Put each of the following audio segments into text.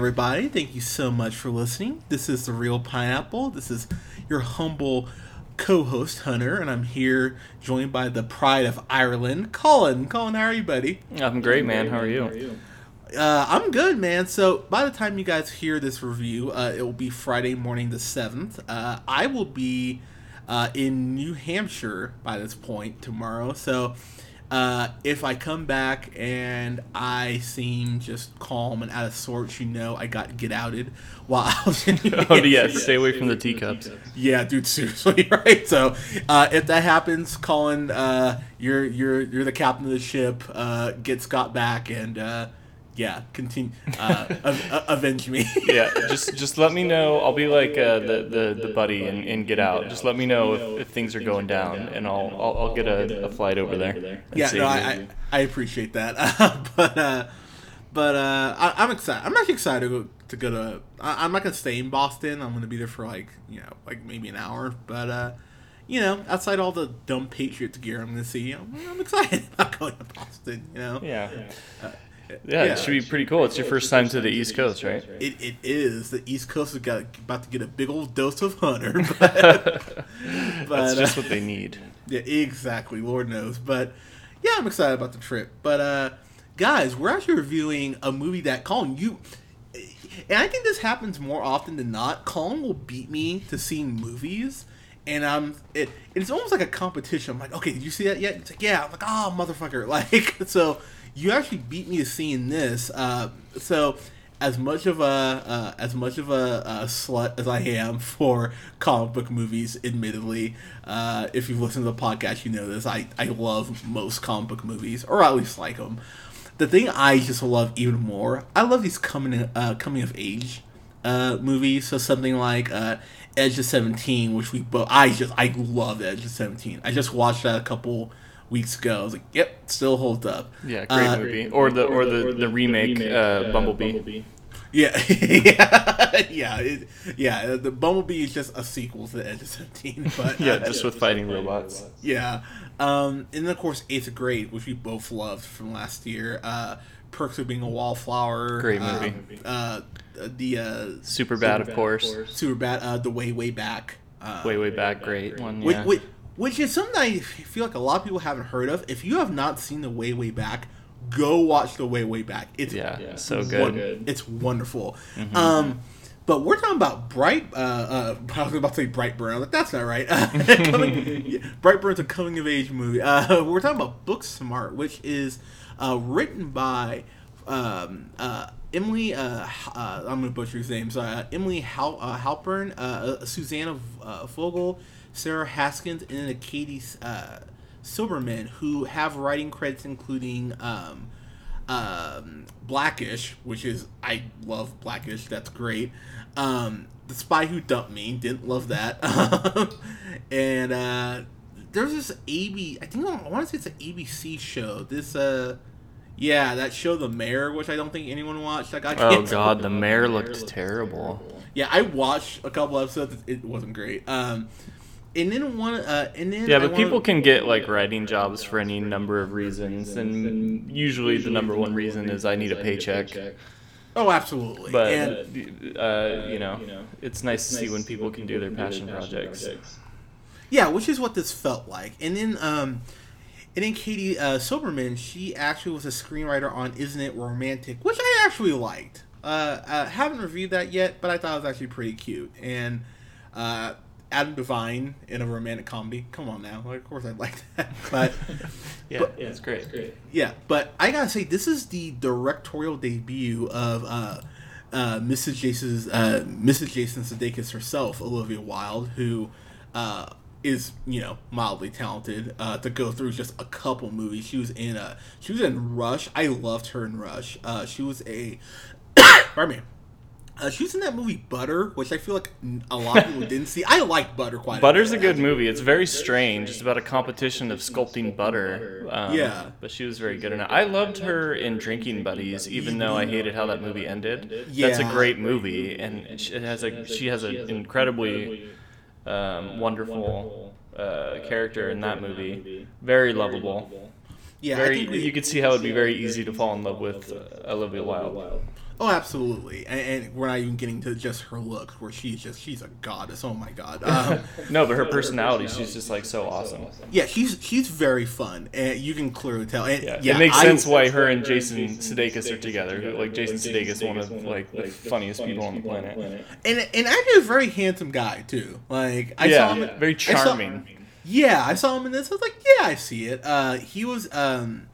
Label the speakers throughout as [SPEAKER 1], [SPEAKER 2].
[SPEAKER 1] Everybody. Thank you so much for listening. This is the Reel Pineapple. This is your humble co-host Hunter, and I'm here joined by the pride of Ireland, Colin. Colin, how are you, buddy?
[SPEAKER 2] I'm great, man. How are you?
[SPEAKER 1] Uh, I'm good, man. So by the time you guys hear this review, uh, it will be Friday morning the seventh. Uh, I will be uh, in New Hampshire by this point tomorrow. So uh, if I come back and I seem just calm and out of sorts, you know I got get outed while I was in New
[SPEAKER 2] Oh yeah, stay away from the teacups.
[SPEAKER 1] Yeah, dude, seriously, right? So, uh, if that happens, Colin, uh, you're you're you're the captain of the ship. Uh, get Scott back and uh, yeah, continue uh, av- avenge me.
[SPEAKER 2] Yeah, just just let me know. I'll be like uh, the, the the buddy in, in Get Out. Just let me know if, if things are going down, and I'll I'll, I'll get a, a flight over there.
[SPEAKER 1] yeah, no. I, I I appreciate that, but uh, but uh, I, I'm excited. I'm actually excited to go to go to. I, I'm not gonna stay in Boston. I'm gonna be there for like you know like maybe an hour, but. uh you know, outside all the dumb Patriots gear I'm gonna see, I'm, I'm excited about going to Boston. You know,
[SPEAKER 2] yeah.
[SPEAKER 1] Uh,
[SPEAKER 2] yeah, it should be pretty cool. It's your first time to the East Coast, right?
[SPEAKER 1] It, it is. The East Coast has got about to get a big old dose of Hunter. But,
[SPEAKER 2] That's
[SPEAKER 1] but,
[SPEAKER 2] just
[SPEAKER 1] uh,
[SPEAKER 2] what they need.
[SPEAKER 1] yeah, exactly. Lord knows. But yeah, I'm excited about the trip. But uh, guys, we're actually reviewing a movie that Colin you. And I think this happens more often than not. Colin will beat me to seeing movies, and um, it it's almost like a competition. I'm like, okay, did you see that yet? It's like, yeah. I'm like, oh, motherfucker. Like, so you actually beat me to seeing this. Uh, so as much of a uh, as much of a, a slut as I am for comic book movies, admittedly, uh, if you've listened to the podcast, you know this. I, I love most comic book movies, or at least like them. The thing I just love even more, I love these coming uh, coming of age uh, movies. So something like uh, Edge of Seventeen, which we both I just I love Edge of Seventeen. I just watched that a couple weeks ago. I was like, yep, still holds up.
[SPEAKER 2] Yeah, great
[SPEAKER 1] Uh,
[SPEAKER 2] movie. Or the or the the remake, uh, Bumblebee.
[SPEAKER 1] Yeah, yeah, yeah, it, yeah. The Bumblebee is just a sequel to Edge of Seventeen, but
[SPEAKER 2] Yeah,
[SPEAKER 1] uh,
[SPEAKER 2] just with fighting robots.
[SPEAKER 1] yeah. Um, and then of course Eighth Grade, which we both loved from last year. Uh, Perks of Being a Wallflower.
[SPEAKER 2] Great
[SPEAKER 1] uh,
[SPEAKER 2] movie.
[SPEAKER 1] Uh, the uh,
[SPEAKER 2] Super bad, of course.
[SPEAKER 1] super bad. Uh, the way way back. Uh,
[SPEAKER 2] Way way back, great one.
[SPEAKER 1] which,
[SPEAKER 2] Yeah.
[SPEAKER 1] which, which is something I feel like a lot of people haven't heard of. If you have not seen the way way back, go watch the way way back. It's
[SPEAKER 2] Yeah, so good. Mm-hmm.
[SPEAKER 1] It's wonderful. Um, but we're talking about Bright. Uh, uh, I was about to say Brightburn. I'm like, that's not right. coming, yeah, Brightburn's a coming of age movie. Uh, we're talking about Booksmart, which is uh, written by um, uh, Emily. Uh, uh, I'm gonna butcher his name. So uh, Emily Hal- uh, Halpern, uh, uh, Susanna Fogel, Sarah Haskins, and Katie Silberman, who have writing credits including. Um, um, Blackish, which is I love Blackish. That's great. Um, the Spy Who Dumped Me didn't love that. and there's this AB. I think I want to say it's an ABC show. This uh, yeah, that show The Mayor, which I don't think anyone watched. That got
[SPEAKER 2] Oh god, the mayor looked terrible.
[SPEAKER 1] Yeah, I watched a couple episodes. It wasn't great. Um, and then one. Uh, and then
[SPEAKER 2] Yeah,
[SPEAKER 1] I
[SPEAKER 2] but
[SPEAKER 1] wanna-
[SPEAKER 2] people can get like writing jobs for any number of reasons, and usually the number one reason is I need a paycheck.
[SPEAKER 1] Oh, absolutely.
[SPEAKER 2] But
[SPEAKER 1] and
[SPEAKER 2] uh, you know, it's nice to see when people can do their passion projects.
[SPEAKER 1] Yeah, which is what this felt like. And then, um, and then Katie uh, Silberman, she actually was a screenwriter on Isn't It Romantic, which I actually liked. Uh, I haven't reviewed that yet, but I thought it was actually pretty cute. And uh, Adam Devine in a romantic comedy, come on now, like, of course I'd like that. But
[SPEAKER 2] Yeah,
[SPEAKER 1] But-
[SPEAKER 2] it's great.
[SPEAKER 1] yeah, but I gotta say, this is the directorial debut of uh, uh, Mrs. Jason's uh, Mrs. Jason Sudeikis herself, Olivia Wilde, who uh, is you know mildly talented. Uh, to go through just a couple movies, she was in uh, she was in Rush. I loved her in Rush. Uh, she was a pardon me. Uh, she was in that movie Butter, which I feel like a lot of people didn't see. I like Butter quite.
[SPEAKER 2] Butter's
[SPEAKER 1] a
[SPEAKER 2] a good movie. It's very strange. It's about a competition of sculpting butter. Um,
[SPEAKER 1] Yeah.
[SPEAKER 2] But she was very good in it. I loved her in Drinking Buddies, even though I hated how that movie ended. That's a great movie, and it has a she has an incredibly um, wonderful uh, character in that movie. Very lovable.
[SPEAKER 1] Yeah, I
[SPEAKER 2] Very,
[SPEAKER 1] think we,
[SPEAKER 2] you could see how it'd be very easy to fall in love with uh, Olivia Wilde.
[SPEAKER 1] Oh, absolutely, and, and we're not even getting to just her looks, where she's just she's a goddess. Oh my god. Um,
[SPEAKER 2] No, but her personality, she's just like so awesome.
[SPEAKER 1] yeah, she's she's very fun, and you can clearly tell. And,
[SPEAKER 2] Yeah,
[SPEAKER 1] yeah,
[SPEAKER 2] it makes
[SPEAKER 1] I-
[SPEAKER 2] sense why her and Jason Sudeikis are together. who- Like Jason Sudeikis, one of like the funniest people on the planet.
[SPEAKER 1] And and actually, a very handsome guy too. Like I saw him.
[SPEAKER 2] Yeah, very
[SPEAKER 1] I saw-
[SPEAKER 2] charming.
[SPEAKER 1] yeah, I saw him in this. I was like, yeah, I see it. Uh, he was um,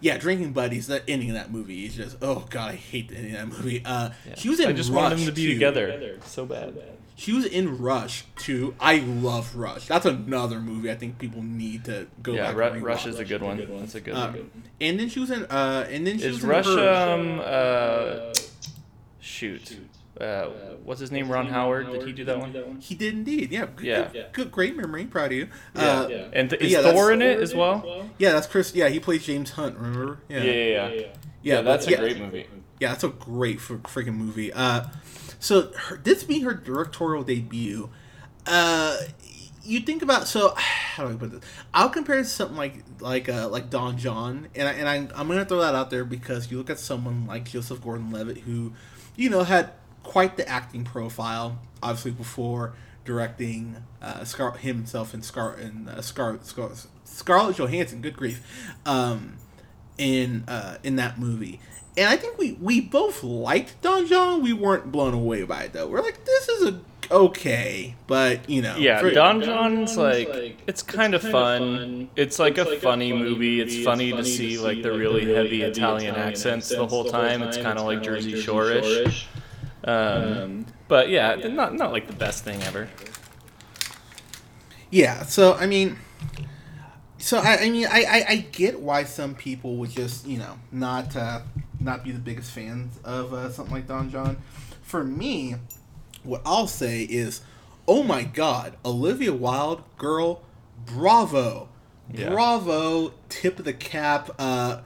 [SPEAKER 1] yeah, drinking buddies. The ending of that movie is just oh god, I hate the ending of that movie. Uh, she was in
[SPEAKER 2] I just
[SPEAKER 1] Rush
[SPEAKER 2] want them to be
[SPEAKER 1] too.
[SPEAKER 2] together so bad.
[SPEAKER 1] She was in Rush too. I love Rush. That's another movie I think people need to go
[SPEAKER 2] Yeah,
[SPEAKER 1] back.
[SPEAKER 2] Ru-
[SPEAKER 1] and
[SPEAKER 2] Rush
[SPEAKER 1] rewatch.
[SPEAKER 2] is a good one. That's a good
[SPEAKER 1] Uh,
[SPEAKER 2] one.
[SPEAKER 1] and then she was in. Uh, and then she
[SPEAKER 2] Is
[SPEAKER 1] was in
[SPEAKER 2] Rush
[SPEAKER 1] Her.
[SPEAKER 2] um uh shoot uh what's his name Ron Howard? Did he do that one?
[SPEAKER 1] He did indeed. Yeah. Good,
[SPEAKER 2] Yeah.
[SPEAKER 1] Good, good, great memory. Proud of you.
[SPEAKER 2] Yeah.
[SPEAKER 1] Uh,
[SPEAKER 2] And th- is
[SPEAKER 1] yeah,
[SPEAKER 2] Thor in it as well?
[SPEAKER 1] yeah, that's Chris. Yeah, he plays James Hunt. Remember?
[SPEAKER 2] Yeah, yeah, yeah.
[SPEAKER 1] Yeah,
[SPEAKER 2] Yeah, that's
[SPEAKER 1] but-
[SPEAKER 2] a great movie.
[SPEAKER 1] Yeah, that's a great fr- freaking movie. Uh, so her, this being her directorial debut, uh, you think about so how do I put this? I'll compare it to something like like uh, like Don Jon, and I, and I, I'm gonna throw that out there because you look at someone like Joseph Gordon-Levitt, who, you know, had quite the acting profile, obviously before directing uh, Scar- himself in Scar and uh, Scar- Scar- Scarlett Johansson. Good grief. Um, in uh, in that movie. And I think we, we both liked Don Jon. We weren't blown away by it though. We're like, this is a okay, but you know,
[SPEAKER 2] Yeah,
[SPEAKER 1] for-
[SPEAKER 2] Don Jon's like it's kind of fun. It's like a funny movie. It's funny to see like the really heavy Italian accents the whole time. It's kind of like Jersey Shore-ish. Um, but yeah, not not like the best thing ever.
[SPEAKER 1] Yeah. So I mean, so I, I mean, I, I, I get why some people would just you know not uh, not be the biggest fans of uh, something like Don Jon. For me, what I'll say is, oh my God, Olivia Wilde, girl, bravo,
[SPEAKER 2] Yeah.
[SPEAKER 1] bravo, tip of the cap. Uh,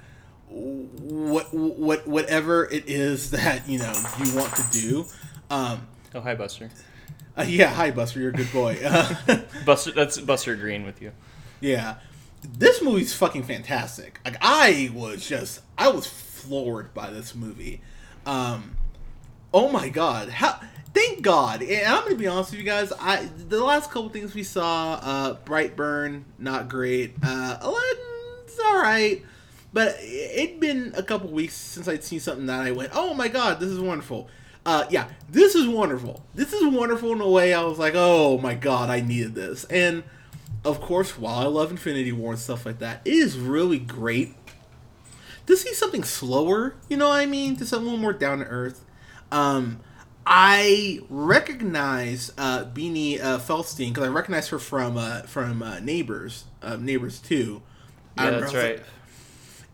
[SPEAKER 1] what what whatever it is that you know you want to do. Um,
[SPEAKER 2] Oh, hi Buster.
[SPEAKER 1] uh, yeah, hi Buster, you're a good boy. Uh,
[SPEAKER 2] Buster, that's Buster agreeing with you.
[SPEAKER 1] Yeah. This movie's fucking fantastic. Like I was just I was floored by this movie. Um oh my god. How thank God. And I'm gonna be honest with you guys, I the last couple things we saw, uh Brightburn, not great. Uh Aladdin's alright. But it'd been a couple weeks since I'd seen something that I went, Oh my god, this is wonderful. Uh yeah, this is wonderful. This is wonderful in a way I was like, Oh my god, I needed this. And of course, while I love Infinity War and stuff like that, it is really great to see something slower. You know what I mean? To something a little more down to earth. Um, I recognize uh, Beanie uh, Feldstein because I recognize her from uh, from uh, Neighbors, uh, Neighbors Two.
[SPEAKER 2] Yeah, that's
[SPEAKER 1] I
[SPEAKER 2] right.
[SPEAKER 1] like-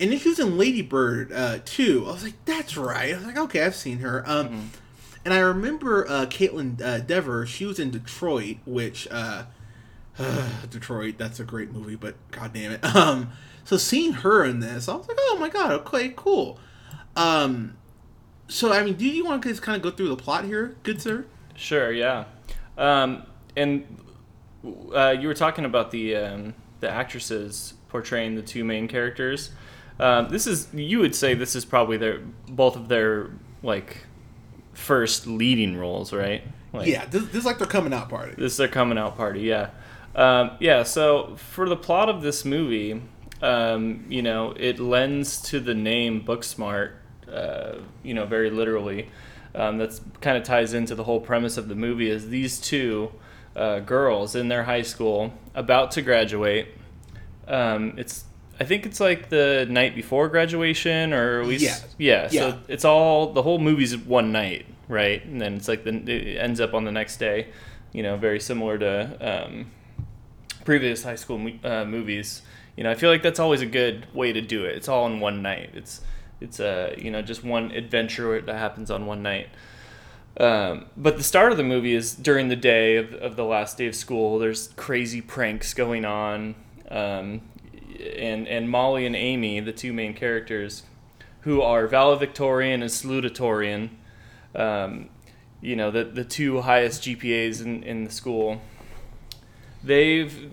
[SPEAKER 1] and then she was in Lady Bird uh, too. I was like, that's right. I was like, okay, I've seen her. Um,
[SPEAKER 2] Mm-hmm.
[SPEAKER 1] And I remember uh, Kaitlyn uh, Dever. She was in Detroit, which uh, Detroit. That's a great movie, but god damn it. Um, so seeing her in this, I was like, oh my god, okay, cool. Um, so I mean, do you want to just kind of go through the plot here, good sir?
[SPEAKER 2] Sure, yeah. Um, and uh, you were talking about the um, the actresses portraying the two main characters. Um, this is you would say this is probably their both of their like first leading roles, right? Like,
[SPEAKER 1] yeah, this, this is like their coming out party.
[SPEAKER 2] This is their coming out party, yeah. Um, yeah, so for the plot of this movie, um, you know, it lends to the name Booksmart, uh, you know, very literally. Um, that's kind of ties into the whole premise of the movie is these two uh, girls in their high school about to graduate. Um, it's I think it's like the night before graduation, or at least
[SPEAKER 1] Yeah.
[SPEAKER 2] yeah.
[SPEAKER 1] Yeah.
[SPEAKER 2] So it's all the whole movie's one night, right? And then it's like the it ends up on the next day. You know, very similar to um, previous high school uh, movies. You know, I feel like that's always a good way to do it. It's all in one night. It's it's a you know just one adventure that happens on one night. Um, but the start of the movie is during the day of, of the last day of school. There's crazy pranks going on, um, and and Molly and Amy, the two main characters, who are valedictorian and salutatorian, um, you know, the the two highest GPAs in in the school. They've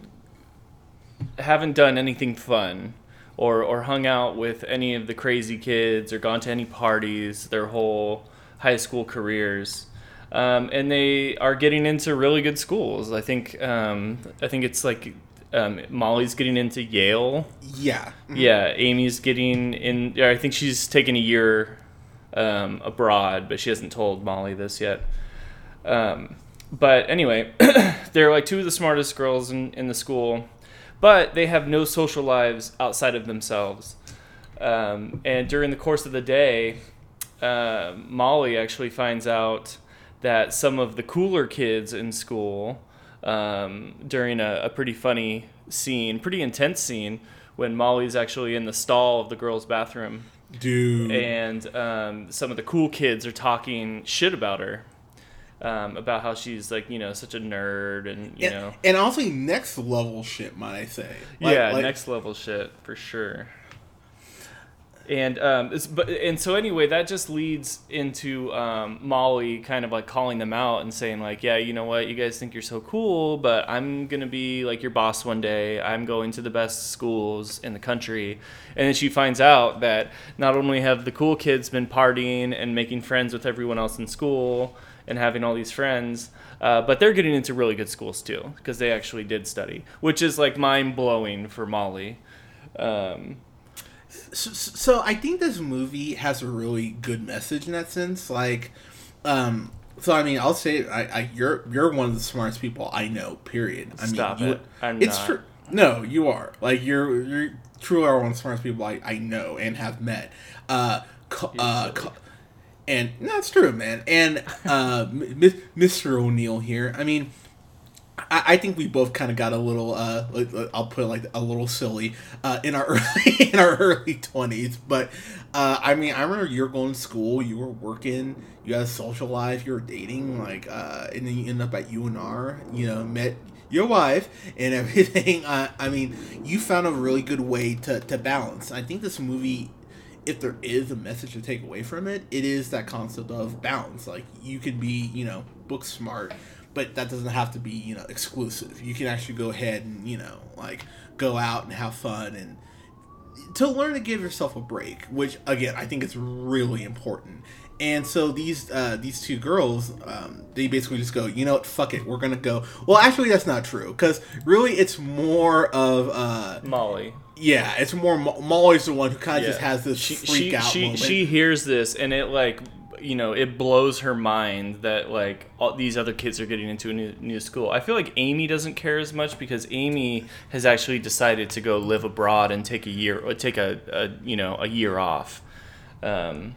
[SPEAKER 2] haven't done anything fun or or hung out with any of the crazy kids or gone to any parties their whole high school careers. Um, and they are getting into really good schools. I think um, I think it's like um, Molly's getting into Yale.
[SPEAKER 1] Yeah.
[SPEAKER 2] Yeah, Amy's getting in. I think she's taking a year um, abroad, but she hasn't told Molly this yet. Um, but anyway, they're like two of the smartest girls in, in the school, but they have no social lives outside of themselves. Um, and during the course of the day, uh, Molly actually finds out that some of the cooler kids in school, um, during a, a pretty funny scene, pretty intense scene, when Molly's actually in the stall of the girls' bathroom,
[SPEAKER 1] Dude.
[SPEAKER 2] and um, some of the cool kids are talking shit about her. Um, about how she's like you know such a nerd and you
[SPEAKER 1] and,
[SPEAKER 2] know
[SPEAKER 1] and also next level shit, might I say? Like-
[SPEAKER 2] yeah,
[SPEAKER 1] like-
[SPEAKER 2] next level shit for sure. And um, but and so anyway, that just leads into um, Molly kind of like calling them out and saying like, yeah, you know what, you guys think you're so cool, but I'm gonna be like your boss one day. I'm going to the best schools in the country, and then she finds out that not only have the cool kids been partying and making friends with everyone else in school and having all these friends, uh, but they're getting into really good schools too because they actually did study, which is like mind blowing for Molly. Um,
[SPEAKER 1] so, so I think this movie has a really good message in that sense. Like, um, so I mean, I'll say, I, I you're you're one of the smartest people I know. Period. I
[SPEAKER 2] Stop
[SPEAKER 1] mean, you,
[SPEAKER 2] it. I'm
[SPEAKER 1] it's
[SPEAKER 2] not.
[SPEAKER 1] true. No, you are. Like, you're you're truly are one of the smartest people I, I know and have met. Uh, co- uh, co- and no, it's true, man. And uh, Mr. O'Neal here. I mean. I, I think we both kind of got a little uh uh, I'll put it like a little silly uh in our early in our early 20s but uh I mean I remember you're going to school you were working you had a social life you were dating like uh and then you end up at UNR you know met your wife and everything uh, I mean you found a really good way to to balance I think this movie if there is a message to take away from it, it is that concept of balance. Like you can be, you know, book smart, but that doesn't have to be, you know, exclusive. You can actually go ahead and, you know, like go out and have fun and to learn to give yourself a break, which again I think is really important. And so these uh, these two girls, um, they basically just go, you know what, fuck it, we're gonna go. Well, actually, that's not true because really, it's more of uh,
[SPEAKER 2] Molly.
[SPEAKER 1] yeah, it's more Mo- Molly's the one who kind of just has this
[SPEAKER 2] She
[SPEAKER 1] freak
[SPEAKER 2] she
[SPEAKER 1] out
[SPEAKER 2] she,
[SPEAKER 1] moment.
[SPEAKER 2] she hears this and it like you know it blows her mind that like all these other kids are getting into a new, new school. I feel like Amy doesn't care as much because Amy has actually decided to go live abroad and take a year or take a, a you know a year off. Um,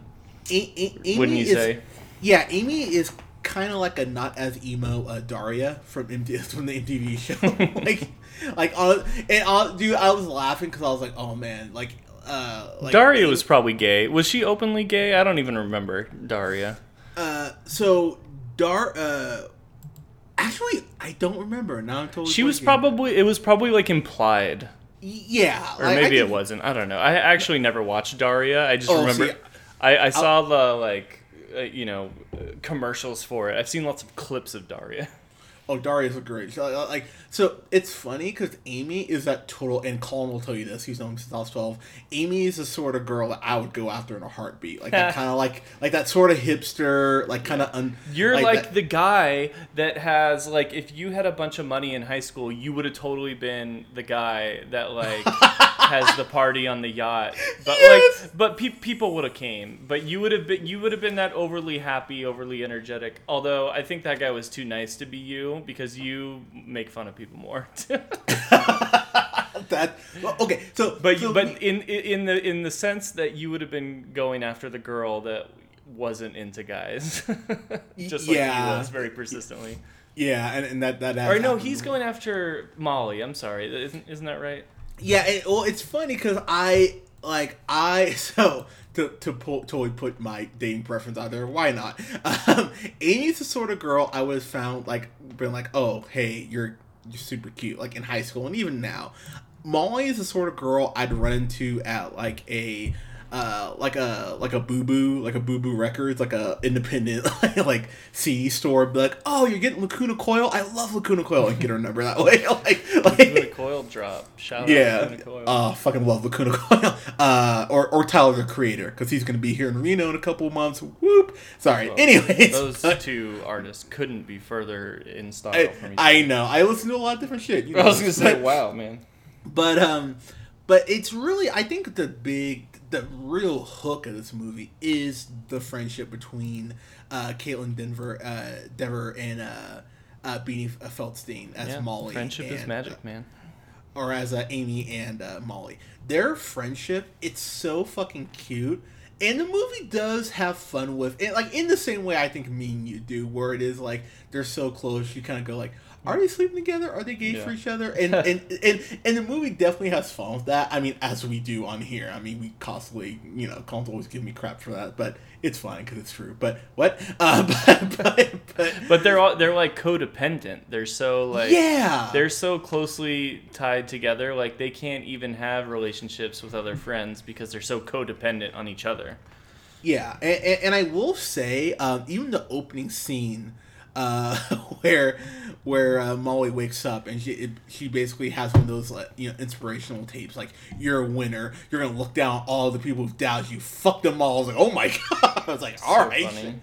[SPEAKER 1] A- A- Amy
[SPEAKER 2] wouldn't you
[SPEAKER 1] is,
[SPEAKER 2] say?
[SPEAKER 1] Yeah, Amy is kind of like a not as emo uh, Daria from MTV, from the MTV show. like, like on and on, dude, I was laughing because I was like, oh man, like, uh, like
[SPEAKER 2] Daria was probably gay. Was she openly gay? I don't even remember Daria.
[SPEAKER 1] uh, so Dar, uh, actually, I don't remember now. I'm totally
[SPEAKER 2] She was probably it was probably like implied.
[SPEAKER 1] yeah,
[SPEAKER 2] or
[SPEAKER 1] like,
[SPEAKER 2] maybe it wasn't. I don't know. I actually never watched Daria. I just
[SPEAKER 1] Oh,
[SPEAKER 2] remember
[SPEAKER 1] see,
[SPEAKER 2] I, I saw the like uh, you know uh, commercials for it. I've seen lots of clips of Daria.
[SPEAKER 1] Oh, Daria's a great. So, uh, like, so it's funny because Amy is that total, and Colin will tell you this. He's known since I was twelve. Amy is the sort of girl that I would go after in a heartbeat. Like that kind of like like that sort of hipster, like kind of un.
[SPEAKER 2] You're like,
[SPEAKER 1] that-
[SPEAKER 2] the guy that has like if you had a bunch of money in high school, you would have totally been the guy that like has the party on the yacht. But
[SPEAKER 1] Yes!
[SPEAKER 2] like but pe- people would have came. But you would have been you would have been that overly happy, overly energetic. Although I think that guy was too nice to be you because you make fun of people more.
[SPEAKER 1] that. well, okay, so
[SPEAKER 2] But
[SPEAKER 1] so
[SPEAKER 2] but
[SPEAKER 1] we-
[SPEAKER 2] in in the in the sense that you would have been going after the girl that wasn't into guys, just like
[SPEAKER 1] Yeah.
[SPEAKER 2] he was very persistently.
[SPEAKER 1] yeah, and, and that that.
[SPEAKER 2] Or no,
[SPEAKER 1] happened.
[SPEAKER 2] he's going after Molly. I'm sorry, isn't isn't that right?
[SPEAKER 1] Yeah, it, well, it's funny because I like I so to to pull, totally put my dating preference out there. Why not? Um, Amy's the sort of girl I have found like been like, oh hey, you're you're super cute, like in high school and even now. Molly is the sort of girl I'd run into at like a uh, like a like a boo boo like a boo boo records like a independent like CD store be like oh you're getting Lacuna Coil? I love Lacuna Coil. And get her number that way like like Lacuna
[SPEAKER 2] Coil drop. Shout out
[SPEAKER 1] yeah.
[SPEAKER 2] Lacuna Coil.
[SPEAKER 1] uh fucking love Lacuna Coil. Uh or or Tyler the Creator because he's gonna be here in Reno in a couple of months. Whoop. Sorry.
[SPEAKER 2] Well,
[SPEAKER 1] anyways.
[SPEAKER 2] Those two artists couldn't be further in style
[SPEAKER 1] I, I know. I listen to a lot of different shit you
[SPEAKER 2] I was gonna say,
[SPEAKER 1] but-
[SPEAKER 2] wow, man.
[SPEAKER 1] but um but it's really i think the big the real hook of this movie is the friendship between uh kaitlyn denver uh denver and uh uh beanie feldstein as
[SPEAKER 2] Yeah,
[SPEAKER 1] molly
[SPEAKER 2] Friendship is
[SPEAKER 1] and,
[SPEAKER 2] magic, man.
[SPEAKER 1] or as uh, amy and uh, molly their friendship it's so fucking cute and the movie does have fun with it like in the same way i think me and you do where it is like they're so close you kind of go like are they sleeping together? Are they gay for each other? And, and and and the movie definitely has fun with that. I mean as we do on here. I mean we constantly you know Colin's always give me crap for that but it's fine because it's true. But what? Uh but but, but,
[SPEAKER 2] But they're all they're like codependent. They're so like
[SPEAKER 1] yeah.
[SPEAKER 2] they're so closely tied together. Like they can't even have relationships with other friends because they're so codependent on each other.
[SPEAKER 1] Yeah, and, and, and I will say, um, even the opening scene, uh, where where uh, Molly wakes up and she it, she basically has one of those like, you know inspirational tapes like you're a winner, you're gonna look down on all the people who've doubted you, fuck them all. I was like, oh my god, I was like, all right.
[SPEAKER 2] funny.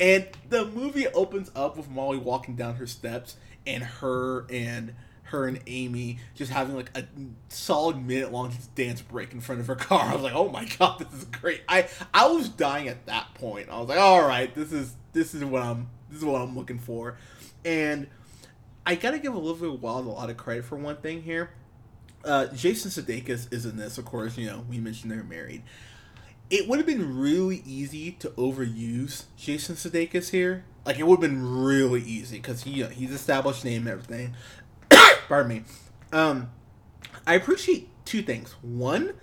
[SPEAKER 1] And the movie opens up with Molly walking down her steps and her and her and Amy just having like a solid minute long dance break in front of her car. I was like, "Oh my god, this is great." I I was dying at that point. I was like, "All right, this is this is what I'm this is what I'm looking for." And I got to give Olivia Wilde a lot of credit for one thing here. Uh, Jason Sudeikis is in this, of course. You know, we mentioned they're married. It would have been really easy to overuse Jason Sudeikis here. Like it would have been really easy because he uh, he's established name and everything. Pardon me. Um, I appreciate two things. One,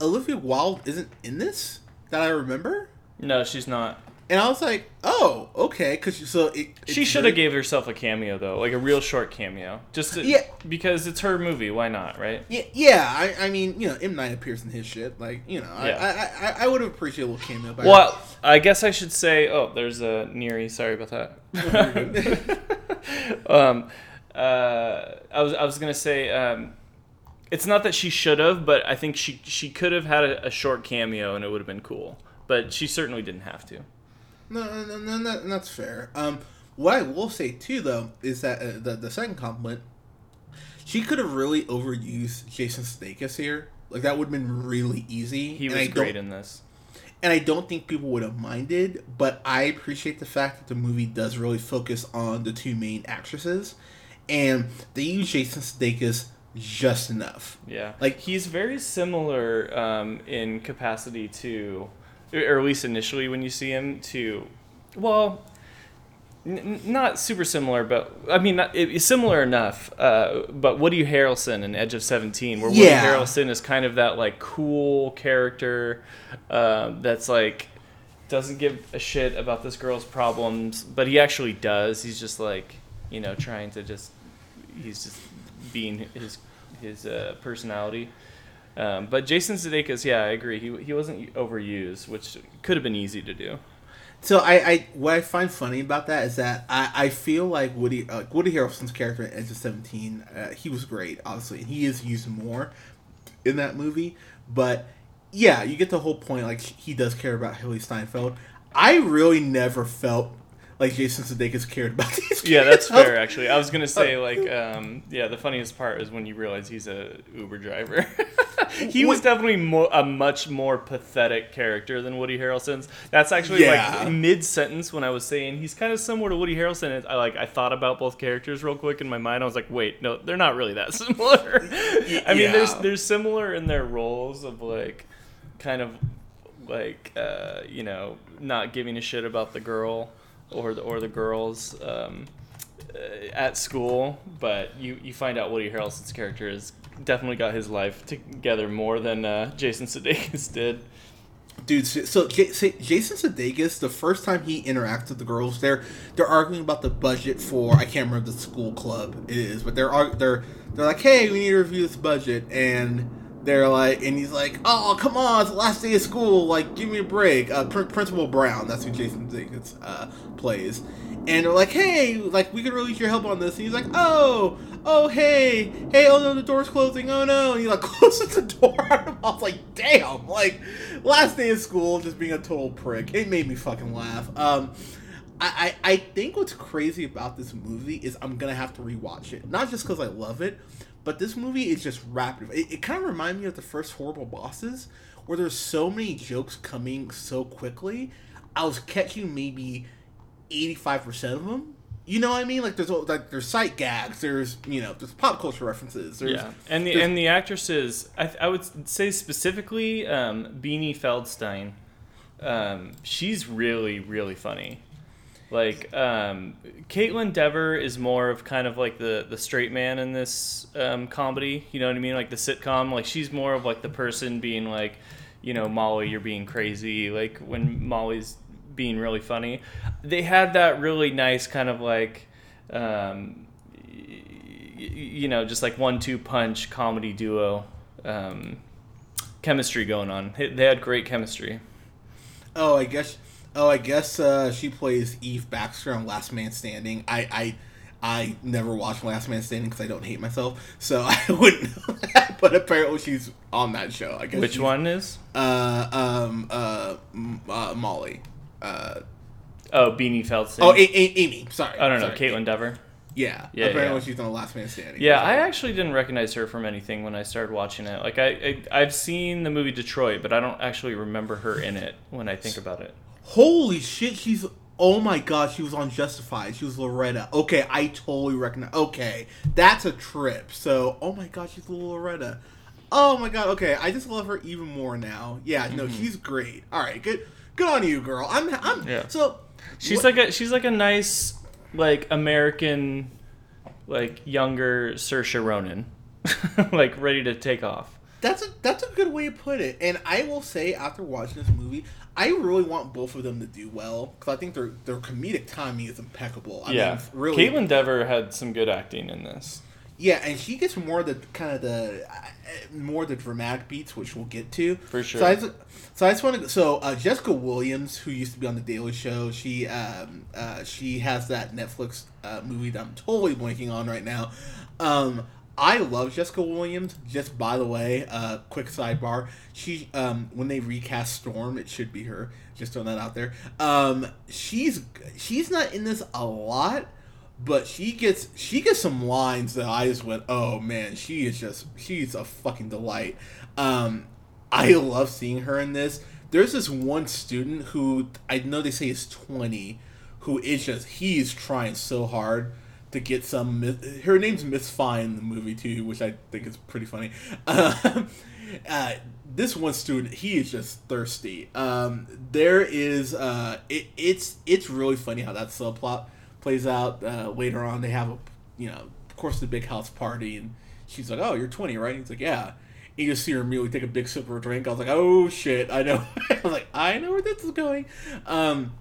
[SPEAKER 1] Olivia Wilde isn't in this that I remember,
[SPEAKER 2] No, she's not.
[SPEAKER 1] And I was like, oh, okay, because so it,
[SPEAKER 2] She should have gave herself a cameo though, like a real short cameo, just to,
[SPEAKER 1] Yeah.
[SPEAKER 2] because it's her movie. Why not, right?
[SPEAKER 1] Yeah, yeah. I, I mean, you know, M Night appears in his shit. Like, you know,
[SPEAKER 2] Yeah.
[SPEAKER 1] I, I, I, I would have appreciated a little cameo. By
[SPEAKER 2] Well, I guess I should say. Oh, there's a Neri. Sorry about that. um, uh, I was I was gonna say. Um, it's not that she should have, but I think she she could have had a, a short cameo and it would have been cool. But she certainly didn't have to.
[SPEAKER 1] No, no, no, no, that's fair. Um, what I will say too, though, is that uh, the the second compliment, she could have really overused Jason Sudeikis here. Like that would have been really easy.
[SPEAKER 2] He
[SPEAKER 1] and
[SPEAKER 2] was
[SPEAKER 1] I
[SPEAKER 2] great in this.
[SPEAKER 1] and I don't think people would have minded. But I appreciate the fact that the movie does really focus on the two main actresses, and they use Jason Sudeikis just enough.
[SPEAKER 2] Yeah,
[SPEAKER 1] Like-
[SPEAKER 2] he's very similar um, in capacity to, or at least initially when you see him to, well, n- not super similar, but I mean not, it, it's similar enough. Uh, but Woody Harrelson in Edge of Seventeen, where Woody Harrelson is kind of that like cool character um, that's like doesn't give a shit about this girl's problems, but he actually does. He's just like you know trying to just he's just being his his uh, personality. Um, but Jason Sudeikis, yeah, I agree. He he wasn't overused, which could have been easy to do.
[SPEAKER 1] So I, I what I find funny about that is that I, I feel like Woody Woody Harrelson's character in Edge of Seventeen, uh, he was great, obviously, and he is used more in that movie. But yeah, you get the whole point. Like he does care about Hailee Steinfeld. I really never felt like Jason Sudeikis cared about these.
[SPEAKER 2] Yeah, that's fair. Actually, I was gonna say like, um, yeah, the funniest part is when you realize he's a Uber driver. he was definitely mo- a much more pathetic character than Woody Harrelson's. That's actually
[SPEAKER 1] Yeah.
[SPEAKER 2] like mid sentence when I was saying he's kind of similar to Woody Harrelson. I like I thought about both characters real quick in my mind. I was like, wait, no, they're not really that similar. I mean, there's
[SPEAKER 1] Yeah.
[SPEAKER 2] they're similar in their roles of like, kind of like uh, you know not giving a shit about the girl or the or the girls um, uh, at school, but you you find out Woody Harrelson's character has definitely got his life together more than uh, Jason Sudeikis did.
[SPEAKER 1] Dude, so J- Jason Sudeikis, the first time he interacts with the girls, they're they're arguing about the budget for I can't remember the school club it is, but they're they're they're like, hey, we need to review this budget, and they're like, and he's like, oh come on, it's the last day of school, like give me a break. Uh, Pr- Principal Brown, that's who Jason Sudeikis uh, plays, and they're like, hey, like we could really use your help on this, and he's like, oh, oh hey, hey, oh no, the door's closing, oh no, and he like closes the door. I was like, damn, like last day of school, just being a total prick. It made me fucking laugh. Um, I, I, I think what's crazy about this movie is I'm gonna have to rewatch it, not just because I love it, but this movie is just rapid. It, it kind of reminded me of the first Horrible Bosses, where there's so many jokes coming so quickly. I was catching maybe 85% of them you know what I mean? Like there's like there's sight gags, there's you know there's pop culture references. There's,
[SPEAKER 2] yeah, and the and the actresses, I, I would say specifically um, Beanie Feldstein, um, she's really really funny. Like um, Kaitlyn Dever is more of kind of like the the straight man in this um, comedy. You know what I mean? Like the sitcom. Like she's more of like the person being like, you know, Molly, you're being crazy. Like when Molly's being really funny. They had that really nice kind of like, um, you know, just like one two punch comedy duo um, chemistry going on. They had great chemistry.
[SPEAKER 1] Oh, I guess. Oh, I guess uh, she plays Eve Baxter on Last Man Standing. I, I, I never watched Last Man Standing because I don't hate myself, so I wouldn't know that. But apparently, she's on that show. I guess.
[SPEAKER 2] Which one is?
[SPEAKER 1] Uh, um, uh, uh Molly. Uh,
[SPEAKER 2] oh, Beanie Feldstein.
[SPEAKER 1] Oh, a- a- Amy. Sorry.
[SPEAKER 2] I don't know. Kaitlyn Dever.
[SPEAKER 1] Yeah.
[SPEAKER 2] Yeah,
[SPEAKER 1] Apparently,
[SPEAKER 2] yeah.
[SPEAKER 1] she's on the Last Man Standing.
[SPEAKER 2] Yeah, I actually didn't recognize her from anything when I started watching it. Like I, I I've seen the movie Detroit, but I don't actually remember her in it when I think about it.
[SPEAKER 1] Holy shit, she's. Oh my god, she was on Justified. She was Loretta. Okay, I totally recognize. Okay, that's a trip. So, oh my god, she's Loretta. Oh my god. Okay, I just love her even more now. Yeah, no,
[SPEAKER 2] Mm-hmm.
[SPEAKER 1] she's great. All right, good. Good on you, girl. I'm. I'm.
[SPEAKER 2] Yeah.
[SPEAKER 1] So.
[SPEAKER 2] She's
[SPEAKER 1] what-
[SPEAKER 2] like a she's like a nice like American like younger Saoirse Ronan. like ready to take off.
[SPEAKER 1] That's a that's a good way to put it. And I will say, after watching this movie, I really want both of them to do well because I think their their comedic timing is impeccable. I
[SPEAKER 2] yeah.
[SPEAKER 1] mean, really.
[SPEAKER 2] Kaitlyn Dever had some good acting in this.
[SPEAKER 1] Yeah, and she gets more of the kind of the uh, more the dramatic beats, which we'll get to
[SPEAKER 2] For sure.
[SPEAKER 1] So I just, so I just want to. So uh, Jessica Williams, who used to be on the Daily Show, she um, uh, she has that Netflix uh, movie that I'm totally blanking on right now. Um, I love Jessica Williams. Just by the way, uh, quick sidebar: she um, when they recast Storm, it should be her. Just throwing that out there. Um, she's she's not in this a lot but she gets she gets some lines that I just went, oh man, she is just she's a fucking delight. Um, I love seeing her in this. There's this one student who I know they say is 20, who is just he's trying so hard to get some. Her name's Miss Fine in the movie too, which I think is pretty funny. Um, uh, this one student, he is just thirsty. Um, there is uh, it, it's it's really funny how that subplot plays out uh, later on. They have a you know, of course, the big house party, and she's like, "Oh, you're 20, right?" And he's like, "Yeah." And You just see her immediately take a big sip of her drink. I was like, "Oh shit!" I know. I was like, "I know where this is going." Um,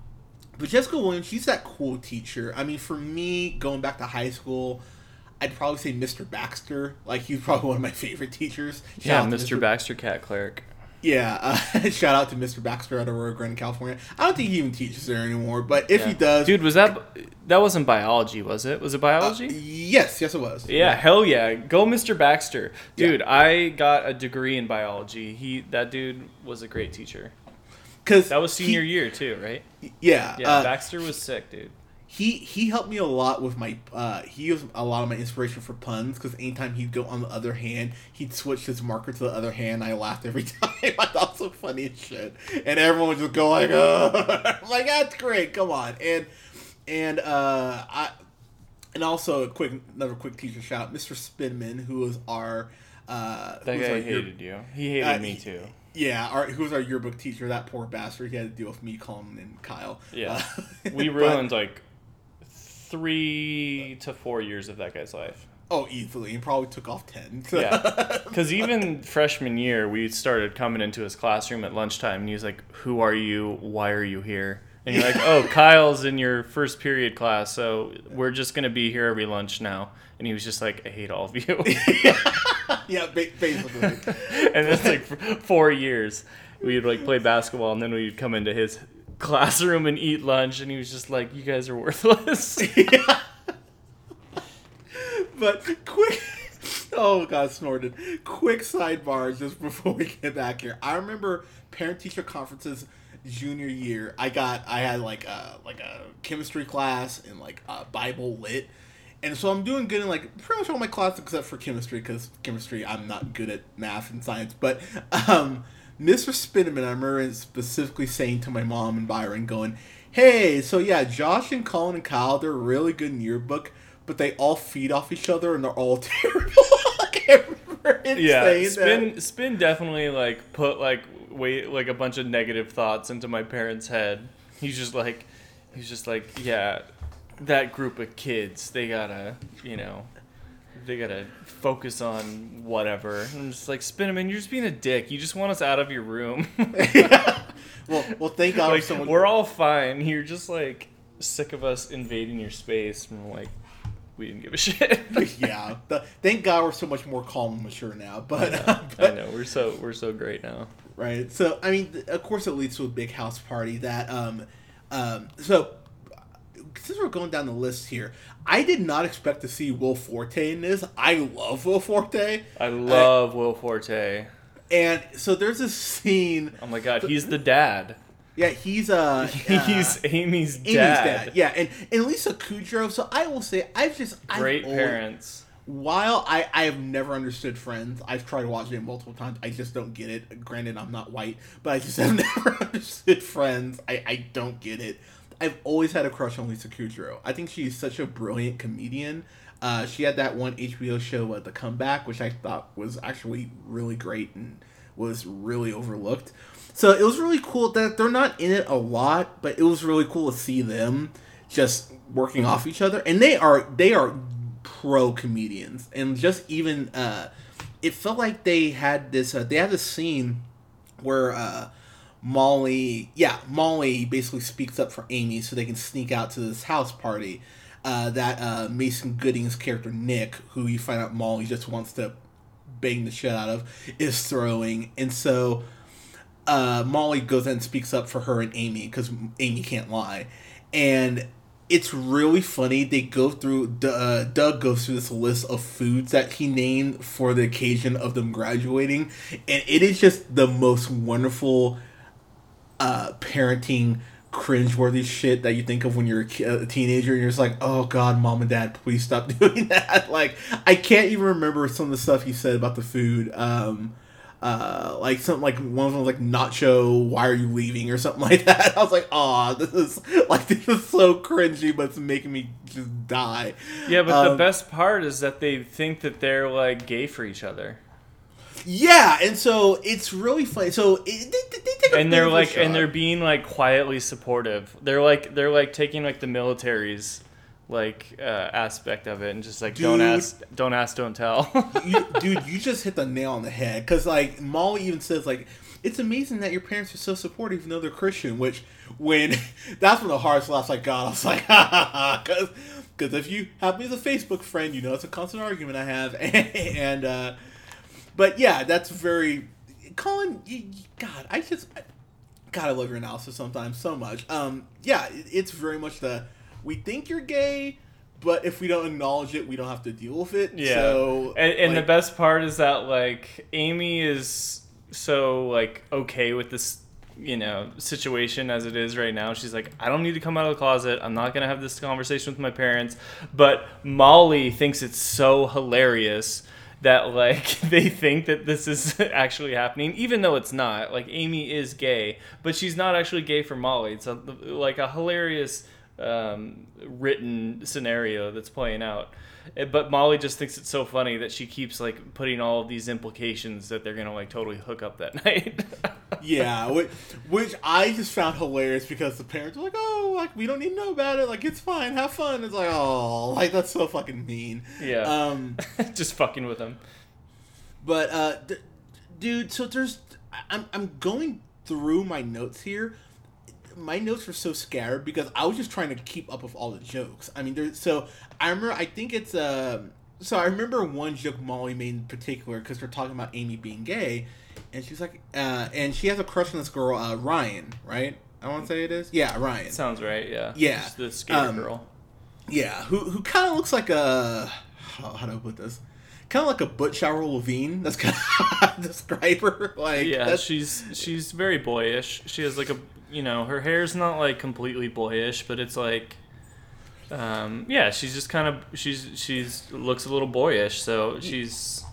[SPEAKER 1] but Jessica Williams, she's that cool teacher. I mean, for me, going back to high school, I'd probably say Mr. Baxter. Like, he's probably one of my favorite teachers. Shout
[SPEAKER 2] Yeah,
[SPEAKER 1] to
[SPEAKER 2] Mr. Baxter Cat Cleric.
[SPEAKER 1] yeah, uh, shout out to Mr. Baxter out of Rio Grande, California. I don't think he even teaches there anymore, but if he does,
[SPEAKER 2] Dude, was that that wasn't biology, was it? Was it
[SPEAKER 1] uh,
[SPEAKER 2] biology?
[SPEAKER 1] yes, yes, it was.
[SPEAKER 2] Yeah, hell yeah. Go Mr. Baxter. Dude, I got a degree in biology. He that dude was a great teacher.
[SPEAKER 1] Because
[SPEAKER 2] That was senior year too, right?
[SPEAKER 1] Yeah,
[SPEAKER 2] Yeah,
[SPEAKER 1] uh,
[SPEAKER 2] Baxter was sick, dude.
[SPEAKER 1] he he helped me a lot with my uh he was a lot of my inspiration for puns because anytime he'd go on the other hand he'd switch his marker to the other hand i laughed every time i thought it so funny as shit and everyone would just go like oh i'm like that's great come on and and uh i and also a quick another quick teacher shout mr spinman who was our uh
[SPEAKER 2] That guy
[SPEAKER 1] our year-
[SPEAKER 2] hated you. He hated
[SPEAKER 1] Uh,
[SPEAKER 2] me too.
[SPEAKER 1] Yeah, our, who was our yearbook teacher? That poor bastard. He had to deal with me, Colin, and Kyle.
[SPEAKER 2] Yeah.
[SPEAKER 1] Uh,
[SPEAKER 2] We
[SPEAKER 1] but-
[SPEAKER 2] ruined like three to four years of that guy's life.
[SPEAKER 1] Oh, easily. He probably took off ten.
[SPEAKER 2] Yeah, because even freshman year, we started coming into his classroom at lunchtime, and he was like, "Who are you? Why are you here?" And you're like, "Oh, Kyle's in your first period class, so we're just gonna be here every lunch now." And he was just like, "I hate all of you."
[SPEAKER 1] yeah, basically.
[SPEAKER 2] and it's like for four years, we'd like play basketball, and then we'd come into his classroom and eat lunch, and he was just like, "You guys are worthless."
[SPEAKER 1] but quick oh god snorted quick sidebar just before we get back here i remember parent teacher conferences junior year i got i had like a like a chemistry class and like a bible lit and so i'm doing good in like pretty much all my classes except for chemistry because chemistry i'm not good at math and science but um mr spinneman i remember specifically saying to my mom and byron going hey so yeah josh and colin and kyle they're really good in yearbook but they all feed off each other and they're all terrible. like, I remember him
[SPEAKER 2] yeah, spin
[SPEAKER 1] that.
[SPEAKER 2] spin definitely like put like wait like a bunch of negative thoughts into my parents' head. He's just like he's just like yeah, that group of kids they gotta you know they gotta focus on whatever. I'm just like spin man, you're just being a dick. You just want us out of your room.
[SPEAKER 1] well, well, thank God
[SPEAKER 2] like,
[SPEAKER 1] someone.
[SPEAKER 2] we're all fine. You're just like sick of us invading your space. And we're like, we didn't give a shit.
[SPEAKER 1] yeah, the, thank God we're so much more calm and mature now. But,
[SPEAKER 2] I know,
[SPEAKER 1] but
[SPEAKER 2] I know we're so we're so great now.
[SPEAKER 1] Right. So I mean, th- of course, it leads to a big house party. That um, um, so since we're going down the list here, I did not expect to see Will Forte in this. I love Will Forte,
[SPEAKER 2] I love Will Forte.
[SPEAKER 1] and so there's this scene.
[SPEAKER 2] Oh my god, he's the dad.
[SPEAKER 1] Yeah, he's uh,
[SPEAKER 2] He's
[SPEAKER 1] uh,
[SPEAKER 2] Amy's dad.
[SPEAKER 1] Amy's dad. Yeah, and, and Lisa Kudrow. So I will say, I've just
[SPEAKER 2] Great
[SPEAKER 1] always-
[SPEAKER 2] parents.
[SPEAKER 1] While I, I have never understood Friends, I've tried watching it multiple times. I just don't get it. Granted, I'm not white, but I just have never understood Friends. I, I don't get it. I've always had a crush on Lisa Kudrow. I think she's such a brilliant comedian. Uh, she had that one HBO show, uh, The Comeback, which I thought was actually really great and was really overlooked. So it was really cool that they're not in it a lot, but it was really cool to see them just working off each other, and they are they are pro comedians, and just even uh, it felt like they had this uh, they had this scene where uh, Molly, yeah, Molly basically speaks up for Amy so they can sneak out to this house party. Uh, that uh, Mason Gooding's character Nick, who you find out Molly just wants to bang the shit out of, is throwing, and so uh, Molly goes and speaks up for her and Amy because Amy can't lie, and it's really funny. They go through. Uh, Doug goes through this list of foods that he named for the occasion of them graduating, and it is just the most wonderful uh, parenting cringeworthy shit that you think of when you're a, teenager and you're just like, oh god, mom and dad, please stop doing that. Like, I can't even remember some of the stuff he said about the food. Um, uh, like something like one of them was like nacho, why are you leaving or something like that. I was like, oh, this is like this is so cringy, but it's making me just die.
[SPEAKER 2] Yeah, but the
[SPEAKER 1] Um,
[SPEAKER 2] best part is that they think that they're like gay for each other.
[SPEAKER 1] Yeah, and so it's really funny. So it, they, they take
[SPEAKER 2] and they're
[SPEAKER 1] bit of a
[SPEAKER 2] like and they're being like quietly supportive they're like they're like taking like the military's like uh, aspect of it and just like don't ask don't ask don't tell
[SPEAKER 1] you, dude, you just hit the nail on the head. Because like Molly even says like, it's amazing that your parents are so supportive, even though they're Christian. Which when that's when the hardest laughs I got. I was like, ha ha ha. Because because if you have me as a Facebook friend, you know it's a constant argument I have. and uh, but yeah, that's very Colin. You, God, I just. I, God, I love your analysis sometimes so much. Um, yeah, it- it's very much the we think you're gay, but if we don't acknowledge it, we don't have to deal with it.
[SPEAKER 2] yeah.
[SPEAKER 1] So,
[SPEAKER 2] and, and the best part is that like amy is so like okay with this you know situation as it is right now. She's like i don't need to come out of the closet. I'm not going to have this conversation with my parents. But molly thinks it's so hilarious that like they think that this is actually happening even though it's not. Like amy is gay but she's not actually gay for molly. It's a, like a hilarious um, written scenario that's playing out. Eh, But Molly just thinks it's so funny that she keeps like putting all of these implications that they're gonna like totally hook up that night.
[SPEAKER 1] Yeah, which, which I just found hilarious because the parents were like, "Oh, like we don't need to know about it. Like it's fine, have fun." It's like, oh, like that's so fucking mean.
[SPEAKER 2] yeah,
[SPEAKER 1] Um,
[SPEAKER 2] just fucking with them.
[SPEAKER 1] but uh, d- dude, so there's, I'm I'm going through my notes here. My notes were so scared because I was just trying to keep up with all the jokes. I mean, there's so I remember. I think it's uh, So I remember one joke Molly made in particular because we're talking about Amy being gay, and she's like, uh, and she has a crush on this girl, uh, Ryan, right? I want to say it is. Yeah, Ryan.
[SPEAKER 2] Sounds right. Yeah.
[SPEAKER 1] Yeah,
[SPEAKER 2] the skater
[SPEAKER 1] um,
[SPEAKER 2] girl.
[SPEAKER 1] Yeah, who who kind of looks like a how, how do I put this? Kind of like a Butch Shower Levine. That's kind of how I describe her. Like,
[SPEAKER 2] Yeah, she's she's very boyish. She has like a you know her hair's not like completely boyish, but it's like, um, yeah, she's just kind of she's she's looks a little boyish. So she's,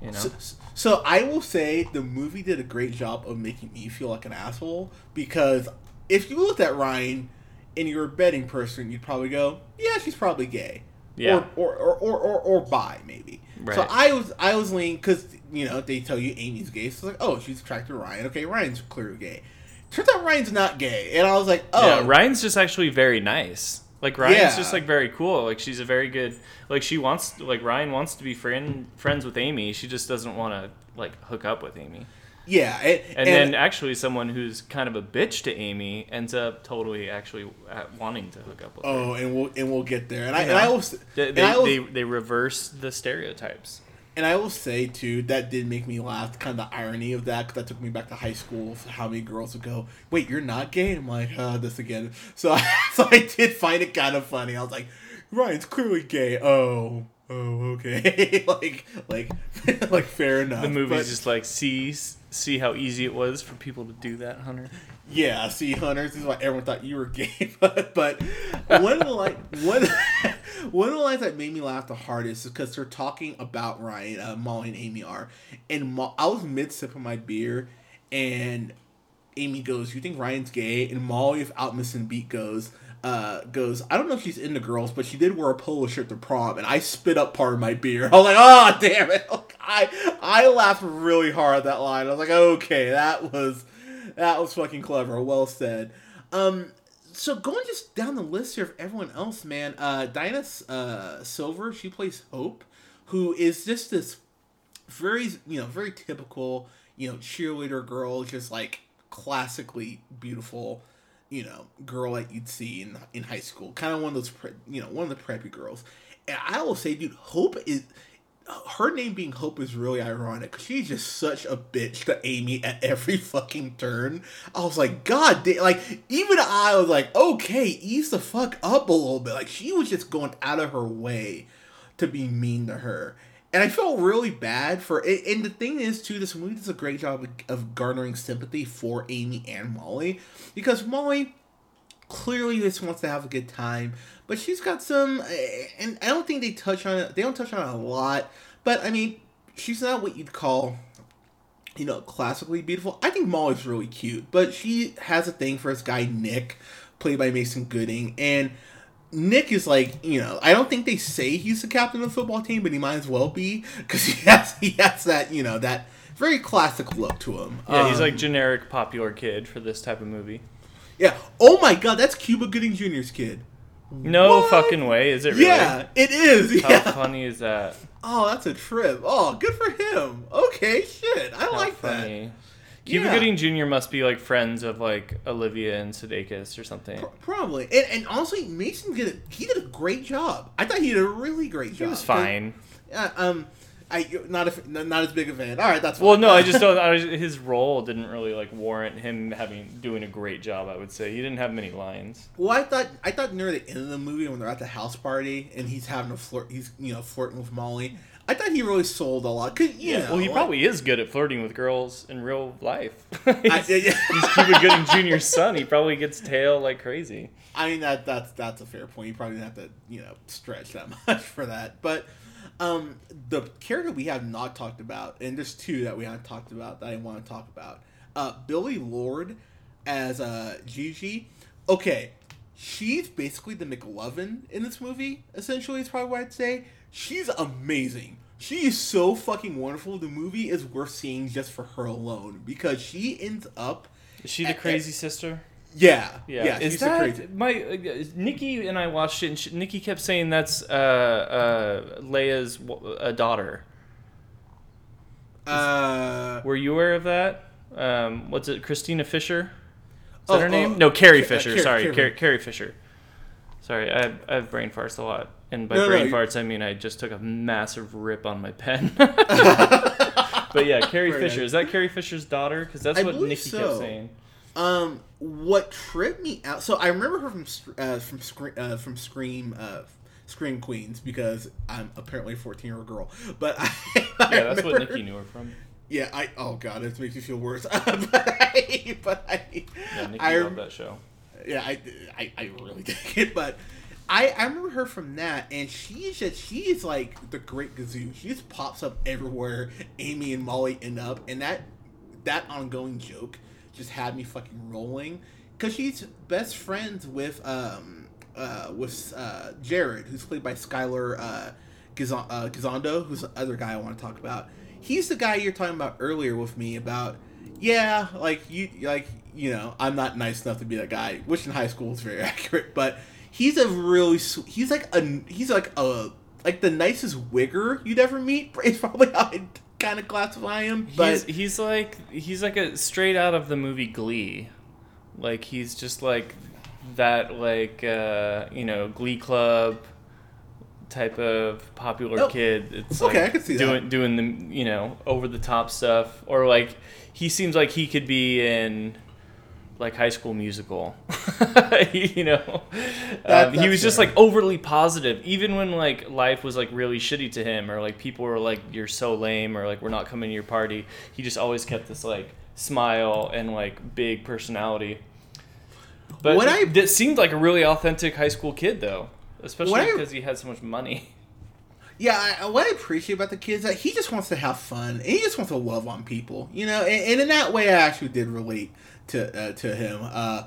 [SPEAKER 2] you know,
[SPEAKER 1] So, so I will say the movie did a great job of making me feel like an asshole because if you looked at Ryan and you're a betting person, you'd probably go, "Yeah, she's probably gay."
[SPEAKER 2] Yeah.
[SPEAKER 1] Or or, or, or, or, or bi maybe. So I was I was leaning because you know they tell you Amy's gay, so it's like, oh, she's attracted to Ryan. Okay, Ryan's clearly gay. Turns out Ryan's not gay, and I was like, oh,
[SPEAKER 2] yeah, Ryan's just actually very nice. Like Ryan's
[SPEAKER 1] Yeah.
[SPEAKER 2] just like very cool. Like she's a very good. Like she wants like Ryan wants to be friend friends with Amy. She just doesn't want to like hook up with Amy.
[SPEAKER 1] yeah, and,
[SPEAKER 2] And, then actually, someone who's kind of a bitch to Amy ends up totally actually uh, wanting to hook up with her.
[SPEAKER 1] oh, and we'll and we'll get there, and I and I will s-
[SPEAKER 2] They,
[SPEAKER 1] and I will
[SPEAKER 2] they, they reverse the stereotypes.
[SPEAKER 1] And I will say too that did make me laugh. Kind of the irony of that, because that took me back to high school. How many girls would go, "Wait, you're not gay?" I'm like, "Uh, this again." So, so I did find it kind of funny. I was like, "Ryan's clearly gay." Oh, oh, okay. like, like, like, fair enough.
[SPEAKER 2] The movie's
[SPEAKER 1] But-
[SPEAKER 2] just like see see how easy it was for people to do that, Hunter.
[SPEAKER 1] Yeah, see, hunters this is why everyone thought you were gay. But, but one of the like one one of the lines that made me laugh the hardest is because they're talking about Ryan, uh, Molly, and Amy are, and Mo- I was mid sip of my beer, and Amy goes, "You think Ryan's gay?" And Molly, without missing beat, goes. Uh, goes. I don't know if she's into girls, but she did wear a polo shirt to prom, and I spit up part of my beer. I was like, "Oh, damn it!" I I laughed really hard at that line. I was like, "Okay, that was that was fucking clever. Well said. Um, so going just down the list here of everyone else, man. Uh, Diana uh, Silver, she plays Hope, who is just this very you know very typical you know cheerleader girl, just like classically beautiful. You know, girl that you'd see in in high school, kind of one of those, pre- you know, one of the preppy girls. And I will say, dude, Hope is her name being Hope is really ironic. She's just such a bitch to Amy at every fucking turn. I was like, God damn! Like even I was like, okay, ease the fuck up a little bit. Like she was just going out of her way to be mean to her, and I felt really bad for. it. and the thing is, too, this movie does a great job of garnering sympathy for Amy and Molly because Molly clearly just wants to have a good time but she's got some eh, and i don't think they touch on it they don't touch on it a lot but i mean she's not what you'd call you know classically beautiful. I think molly's really cute but she has a thing for this guy nick played by mason gooding and nick is like you know i don't think they say he's the captain of the football team but he might as well be because he has he has that you know that very classic look to him.
[SPEAKER 2] Yeah, he's
[SPEAKER 1] Um,
[SPEAKER 2] like generic popular kid for this type of movie.
[SPEAKER 1] yeah. Oh my god that's cuba gooding jr's kid
[SPEAKER 2] No
[SPEAKER 1] What?
[SPEAKER 2] fucking way, is it really?
[SPEAKER 1] Yeah, it is.
[SPEAKER 2] How
[SPEAKER 1] Yeah.
[SPEAKER 2] funny is that?
[SPEAKER 1] Oh, that's a trip. Oh, good for him. Okay, shit. I
[SPEAKER 2] How
[SPEAKER 1] like
[SPEAKER 2] funny. Cuba
[SPEAKER 1] Yeah.
[SPEAKER 2] Gooding Jr. must be like friends of like Olivia and Sudeikis or something.
[SPEAKER 1] Pro- Probably. And, and honestly, Mason did a, he did a great job. I thought he did a really great job.
[SPEAKER 2] He was fine.
[SPEAKER 1] Uh, um, I not a, not as big a fan. All right, that's
[SPEAKER 2] Well, no, I just don't. I his role didn't really like warrant him having doing a great job. I would say he didn't have many lines.
[SPEAKER 1] Well, I thought I thought near the end of the movie when they're at the house party and he's having a flirt, he's you know flirting with Molly. I thought he really sold a lot. Cause you know,
[SPEAKER 2] well, he
[SPEAKER 1] like-
[SPEAKER 2] probably is good at flirting with girls in real life.
[SPEAKER 1] I,
[SPEAKER 2] he's,
[SPEAKER 1] yeah,
[SPEAKER 2] he's Cuba Gooding Jr.'s son. He probably gets tail like crazy.
[SPEAKER 1] I mean that that's that's a fair point. You probably didn't have to you know stretch that much for that. But um, the character we have not talked about, and there's two that we haven't talked about that I want to talk about. Uh, Billie Lourd as uh, Gigi. Okay, she's basically the McLovin in this movie. Essentially, is probably what I'd say. She's amazing. She is so fucking wonderful. The movie is worth seeing just for her alone because she ends up.
[SPEAKER 2] Is she the
[SPEAKER 1] at-
[SPEAKER 2] crazy sister?
[SPEAKER 1] Yeah,
[SPEAKER 2] Yeah.
[SPEAKER 1] yeah.
[SPEAKER 2] is that
[SPEAKER 1] crazy.
[SPEAKER 2] my uh, Nikki and I watched it, and she, Nikki kept saying that's uh, uh, Leia's uh, daughter.
[SPEAKER 1] Uh,
[SPEAKER 2] Were you aware of that? Um, what's it? Christina Fisher. Is that
[SPEAKER 1] Oh,
[SPEAKER 2] her name?
[SPEAKER 1] oh,
[SPEAKER 2] no, Carrie
[SPEAKER 1] Ca- uh,
[SPEAKER 2] Fisher.
[SPEAKER 1] Carrie-
[SPEAKER 2] Sorry,
[SPEAKER 1] Carrie.
[SPEAKER 2] Carrie, Carrie Fisher. Sorry, I have, I have brain farts a lot, and by
[SPEAKER 1] No, no,
[SPEAKER 2] brain
[SPEAKER 1] you-
[SPEAKER 2] farts I mean I just took a massive rip on my pen. but yeah, Carrie
[SPEAKER 1] Very
[SPEAKER 2] Fisher.
[SPEAKER 1] nice.
[SPEAKER 2] Is that Carrie Fisher's daughter? Because that's
[SPEAKER 1] I
[SPEAKER 2] what Nikki kept saying.
[SPEAKER 1] Um, what tripped me out? So I remember her from uh, from Scream uh, from Scream uh, Scream Queens because I'm apparently a 14 year old girl. But I, I
[SPEAKER 2] Yeah, that's what Nikki knew her from.
[SPEAKER 1] Yeah, I oh god, it makes me feel worse. but I, but I,
[SPEAKER 2] Yeah, Nikki
[SPEAKER 1] I,
[SPEAKER 2] loved that show.
[SPEAKER 1] yeah, I, I, I really dig it. But I, I remember her from that, and she's just she's like the Great Gazoo. She just pops up everywhere. Amy and Molly end up, and that that ongoing joke just had me fucking rolling because she's best friends with um uh with uh Jared, who's played by Skyler uh, uh Gisondo, who's the other guy I want to talk about. He's the guy you're talking about earlier with me about. Yeah, like you, like you know, I'm not nice enough to be that guy, which in high school is very accurate. But he's a really, he's like a, he's like a, like the nicest wigger you'd ever meet. Is probably how I kind of classify him. But
[SPEAKER 2] he's, he's like he's like a straight out of the movie Glee. Like he's just like that like uh, you know Glee Club type of popular
[SPEAKER 1] Oh,
[SPEAKER 2] kid. It's
[SPEAKER 1] okay,
[SPEAKER 2] like
[SPEAKER 1] I can see that.
[SPEAKER 2] doing doing the you know over the top stuff or like he seems like he could be in like High School Musical. you know,
[SPEAKER 1] That-
[SPEAKER 2] um, he was just like overly positive, even when like life was like really shitty to him, or like people were like, "You're so lame," or like, "We're not coming to your party." He just always kept this like smile and like big personality. But
[SPEAKER 1] What I-
[SPEAKER 2] that seemed like a really authentic high school kid, though, especially
[SPEAKER 1] What I-
[SPEAKER 2] because he had so much money.
[SPEAKER 1] Yeah, I, what I appreciate about the kids is that he just wants to have fun and he just wants to love on people, you know. And, and in that way, I actually did relate to uh, to him. Uh,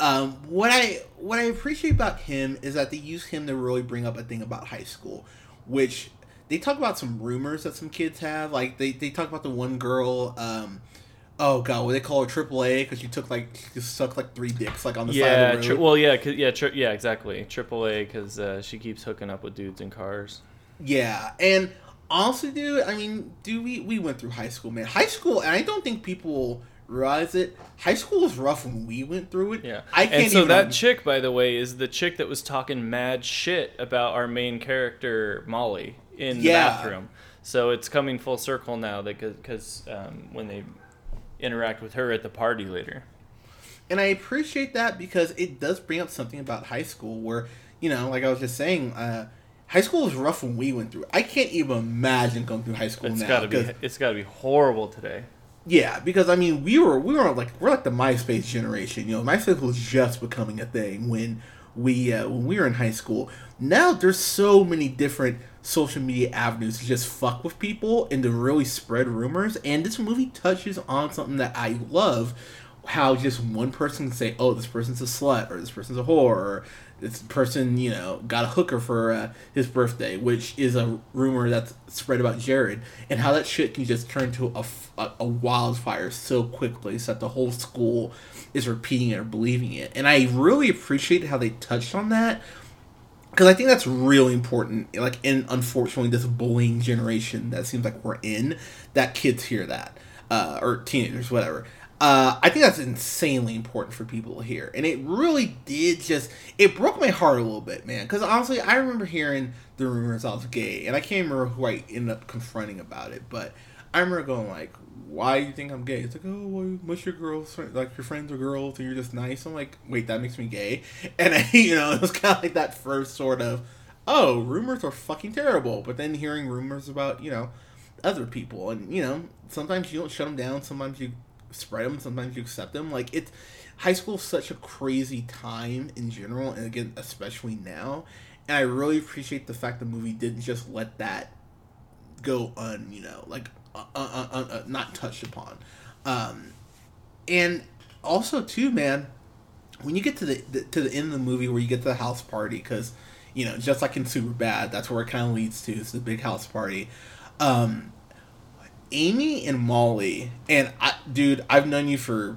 [SPEAKER 1] um, what I what I appreciate about him is that they use him to really bring up a thing about high school, which they talk about some rumors that some kids have. Like they, they talk about the one girl. Um, oh god, what they call her AAA because she took like she sucked like three dicks like on the side
[SPEAKER 2] yeah,
[SPEAKER 1] of the
[SPEAKER 2] tri- well, yeah, yeah, tri- yeah, exactly. AAA because uh, she keeps hooking up with dudes in cars.
[SPEAKER 1] Yeah, and honestly, dude, I mean, dude, we we went through high school, man. High school, and I don't think people realize it. High school was rough when we went through it.
[SPEAKER 2] Yeah,
[SPEAKER 1] I can't
[SPEAKER 2] And so
[SPEAKER 1] even.
[SPEAKER 2] that chick, by the way, is the chick that was talking mad shit about our main character Molly in the
[SPEAKER 1] Yeah.
[SPEAKER 2] bathroom. So it's coming full circle now, that because um, when they interact with her at the party later.
[SPEAKER 1] and I appreciate that because it does bring up something about high school where you know, like I was just saying, uh, high school was rough when we went through. it. I can't even imagine going through high school
[SPEAKER 2] It's
[SPEAKER 1] now.
[SPEAKER 2] gotta be it's gotta be horrible today.
[SPEAKER 1] Yeah, because I mean, we were we were like we're like the MySpace generation. You know, MySpace was just becoming a thing when we uh, when we were in high school. Now there's so many different social media avenues to just fuck with people and to really spread rumors. And this movie touches on something that I love. How just one person can say, "Oh, this person's a slut," or "This person's a whore," or "This person, you know, got a hooker for uh, his birthday," which is a rumor that's spread about Jared, and how that shit can just turn to a a wildfire so quickly, so that the whole school is repeating it or believing it. And I really appreciate how they touched on that because I think that's really important. Like in unfortunately this bullying generation that seems like we're in, that kids hear that uh, or teenagers, whatever. Uh, I think that's insanely important for people to hear, and it really did just it broke my heart a little bit, man. Because honestly, I remember hearing the rumors I was gay, and I can't remember who I ended up confronting about it, but I remember going like, "Why do you think I'm gay?" It's like, "Oh, well, most your girls, like your friends are girls, and you're just nice." I'm like, "Wait, that makes me gay?" And I, you know, it was kind of like that first sort of, "Oh, rumors are fucking terrible," but then hearing rumors about you know other people, and you know, sometimes you don't shut them down, sometimes you spread them, sometimes you accept them. Like it's high school is such a crazy time in general, and again, especially now. And I really appreciate the fact the movie didn't just let that go un you know like uh, uh, uh, uh, not touched upon um and also too man when you get to the, the to the end of the movie where you get to the house party because you know just like in super bad that's where it kind of leads to it's the big house party um amy and molly and i dude i've known you for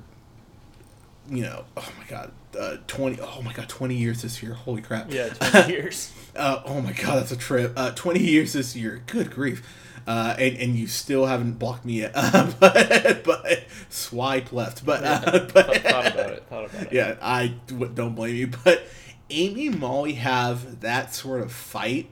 [SPEAKER 1] you know oh my god uh 20 oh my god 20 years this year holy crap
[SPEAKER 2] Yeah, 20 years.
[SPEAKER 1] uh, oh my god, that's a trip. Uh, Twenty years this year. Good grief. Uh, and, and you still haven't blocked me yet. Uh, but, but swipe left. But, uh, but
[SPEAKER 2] thought, thought about it. Thought about it.
[SPEAKER 1] yeah, I w- don't blame you. But Amy and Molly have that sort of fight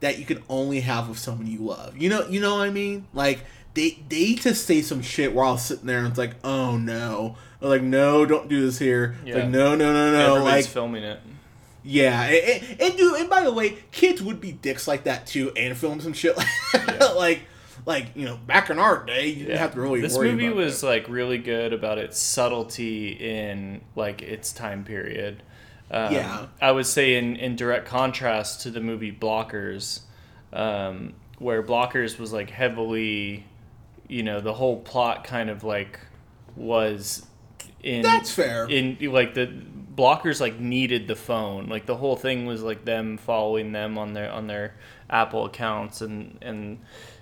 [SPEAKER 1] that you can only have with someone you love. You know, you know what I mean? Like they they just say some shit while I was sitting there and it's like, oh no. Like, no, don't do this here.
[SPEAKER 2] Yeah.
[SPEAKER 1] Like, no, no, no, no.
[SPEAKER 2] Everybody's
[SPEAKER 1] Like,
[SPEAKER 2] filming it.
[SPEAKER 1] yeah, and, and, and dude, and by the way, kids would be dicks like that too, and film some shit like,
[SPEAKER 2] Yeah.
[SPEAKER 1] like, like you know, back in our day, you didn't have to really.
[SPEAKER 2] This movie was
[SPEAKER 1] that.
[SPEAKER 2] like really good about its subtlety in like its time period. Um,
[SPEAKER 1] Yeah.
[SPEAKER 2] I would say in in direct contrast to the movie Blockers, um, where Blockers was like heavily, you know, the whole plot kind of like was in
[SPEAKER 1] That's fair.
[SPEAKER 2] in like the blockers like needed the phone. Like the whole thing was like them following them on their on their apple accounts and and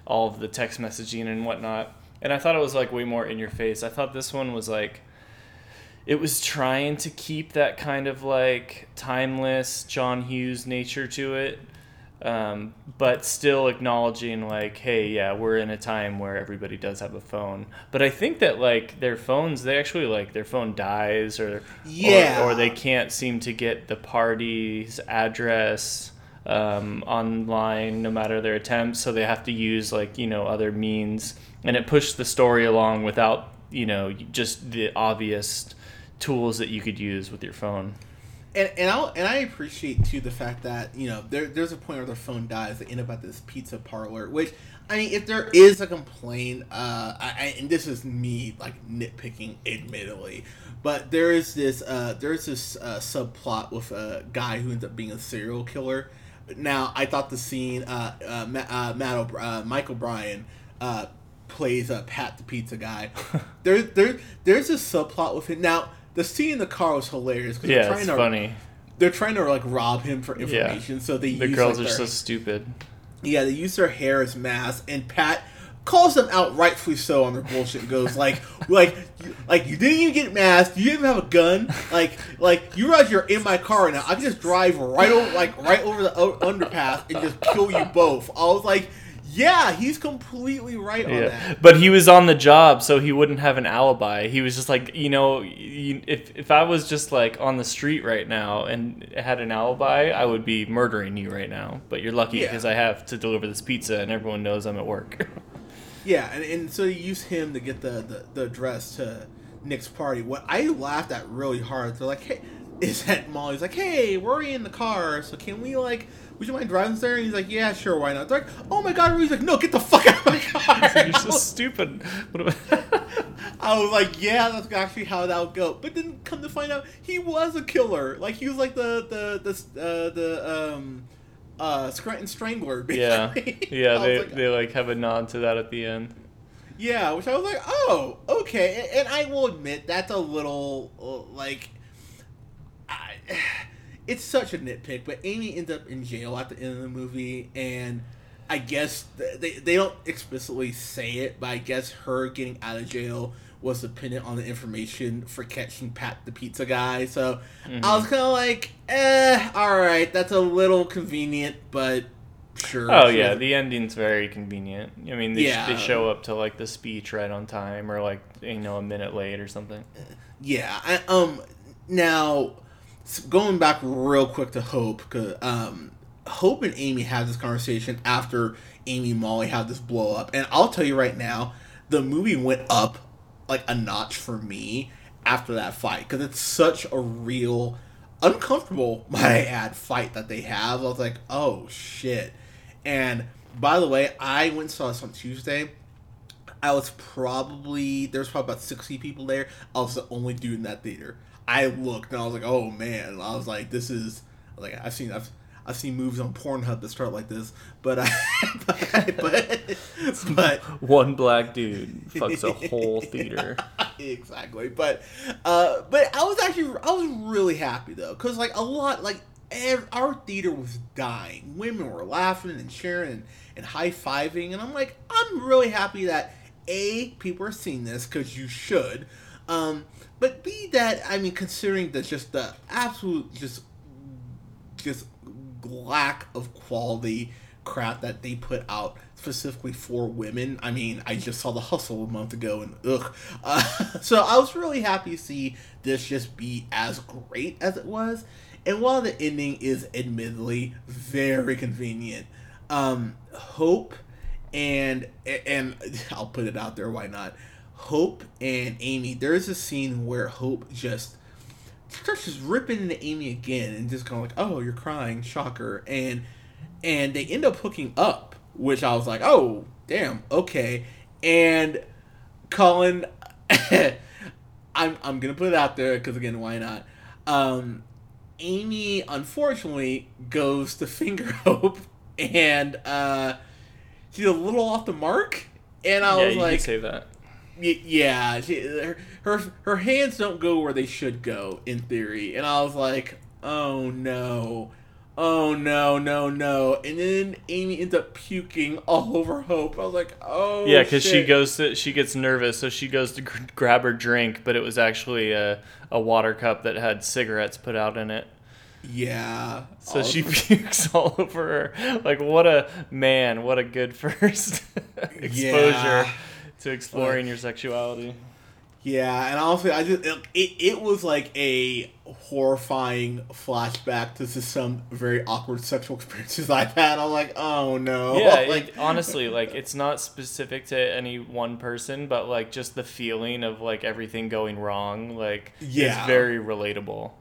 [SPEAKER 2] all of the text messaging and whatnot. And i thought it was like way more in your face. I thought this one was like it was trying to keep that kind of like timeless john hughes nature to it um, but still acknowledging like hey yeah we're in a time where everybody does have a phone. But i think that like their phones they actually like their phone dies or
[SPEAKER 1] Yeah.
[SPEAKER 2] or, or they can't seem to get the party's address um, online no matter their attempts so they have to use like you know other means. And it pushed the story along without you know just the obvious tools that you could use with your phone
[SPEAKER 1] and and I and I appreciate too the fact that you know there there's a point where their phone dies. They end up at this pizza parlor, which I mean, if there is a complaint, uh, I, I, and this is me like nitpicking, admittedly, but there is this uh, there's this uh, subplot with a guy who ends up being a serial killer. Now, I thought the scene, uh, uh, uh, Matt uh, Michael Bryan uh, plays uh, Pat the pizza guy. there, there, there's a subplot with him. Now, the scene in the car was hilarious because they're
[SPEAKER 2] yeah
[SPEAKER 1] trying
[SPEAKER 2] it's
[SPEAKER 1] to
[SPEAKER 2] funny
[SPEAKER 1] they're trying to like rob him for information. So they
[SPEAKER 2] the
[SPEAKER 1] use
[SPEAKER 2] girls
[SPEAKER 1] like,
[SPEAKER 2] are
[SPEAKER 1] their,
[SPEAKER 2] so stupid
[SPEAKER 1] yeah they use their hair as masks, and Pat calls them out rightfully so on their bullshit. And goes like like like you didn't even get masked. You didn't even have a gun. Like like you realize you're in my car right now. I can just drive right over like right over the underpass and just kill you both. I was like. Yeah, he's completely right on
[SPEAKER 2] Yeah,
[SPEAKER 1] that.
[SPEAKER 2] but he was on the job, so he wouldn't have an alibi. He was just like, you know, if if I was just like on the street right now and had an alibi, I would be murdering you right now. But you're lucky
[SPEAKER 1] Yeah.
[SPEAKER 2] because I have to deliver this pizza, and everyone knows I'm at work.
[SPEAKER 1] Yeah, and, and so you use him to get the, the, the address to Nick's party. What I laughed at really hard, they're like, hey, is that Molly's like, hey, we're already in the car, so can we, like, would you mind driving us there? And he's like, yeah, sure, why not? They're like, oh my god, he's like, no, get the fuck out of my car.
[SPEAKER 2] You're so stupid.
[SPEAKER 1] I was like, yeah, that's actually how that would go. But then come to find out, he was a killer. Like, he was like the, the, the, uh, the, um, uh, Scranton Strangler,
[SPEAKER 2] yeah,
[SPEAKER 1] basically.
[SPEAKER 2] yeah.
[SPEAKER 1] Was
[SPEAKER 2] They
[SPEAKER 1] like,
[SPEAKER 2] they like have a nod to that at the end.
[SPEAKER 1] Yeah, which I was like, oh, okay. And, and I will admit that's a little uh, like, it's such a nitpick. But Amy ends up in jail at the end of the movie, and I guess they they don't explicitly say it, but I guess her getting out of jail was dependent on the information for catching Pat the pizza guy. So I was kind of like, eh, all right, that's a little convenient, but sure.
[SPEAKER 2] Oh yeah, the ending's very convenient. I mean, they,
[SPEAKER 1] Yeah.
[SPEAKER 2] they show up to like the speech right on time, or like you know a minute late or something.
[SPEAKER 1] Yeah. I, um. Now, going back real quick to Hope, 'cause, um, Hope and Amy had this conversation after Amy and Molly had this blow up, and I'll tell you right now, the movie went up like a notch for me after that fight because it's such a real, uncomfortable, might I add, fight that they have. I was like, oh shit. And by the way, I went and saw this on Tuesday. I was probably there was probably about sixty people there. I was the only dude in that theater. I looked and I was like, oh man. I was like, this is like I've seen I've I've seen movies on Pornhub that start like this, but I but but, but
[SPEAKER 2] One black dude fucks a whole theater.
[SPEAKER 1] exactly. But uh, but I was actually I was really happy though, cause like a lot like ev our theater was dying. Women were laughing and cheering and, and high fiving, and I'm like I'm really happy that a people are seeing this because you should. Um, but be that I mean considering that just the absolute just just lack of quality crap that they put out specifically for women. I mean, I just saw The Hustle a month ago, and ugh. Uh, so I was really happy to see this just be as great as it was. And while the ending is admittedly very convenient, um, Hope and and I'll put it out there, why not? Hope and Amy. There is a scene where Hope just starts just ripping into Amy again, and just kind of like, "Oh, you're crying, shocker," and and they end up hooking up, which I was like, oh, damn, okay. And Colin, I'm, I'm gonna put it out there because again, why not? Um, Amy unfortunately goes to finger Hope, and uh, she's a little off the mark. And I
[SPEAKER 2] yeah,
[SPEAKER 1] was
[SPEAKER 2] you
[SPEAKER 1] like,
[SPEAKER 2] say that.
[SPEAKER 1] Yeah, she, her, her her hands don't go where they should go in theory, and I was like, oh no, oh no, no, no, and then Amy ends up puking all over Hope. I was like, oh
[SPEAKER 2] Yeah, because she goes to she gets nervous, so she goes to gr- grab her drink, but it was actually a, a water cup that had cigarettes put out in it.
[SPEAKER 1] yeah.
[SPEAKER 2] So she pukes all over her. Like what a man! What a good first exposure
[SPEAKER 1] Yeah.
[SPEAKER 2] To exploring your sexuality.
[SPEAKER 1] yeah, and also I just it, it, it was like a horrifying flashback to just some very awkward sexual experiences I've had. I'm like, oh no,
[SPEAKER 2] Yeah,
[SPEAKER 1] like
[SPEAKER 2] it, honestly, like it's not specific to any one person, but like just the feeling of like everything going wrong, like
[SPEAKER 1] Yeah.
[SPEAKER 2] is very relatable.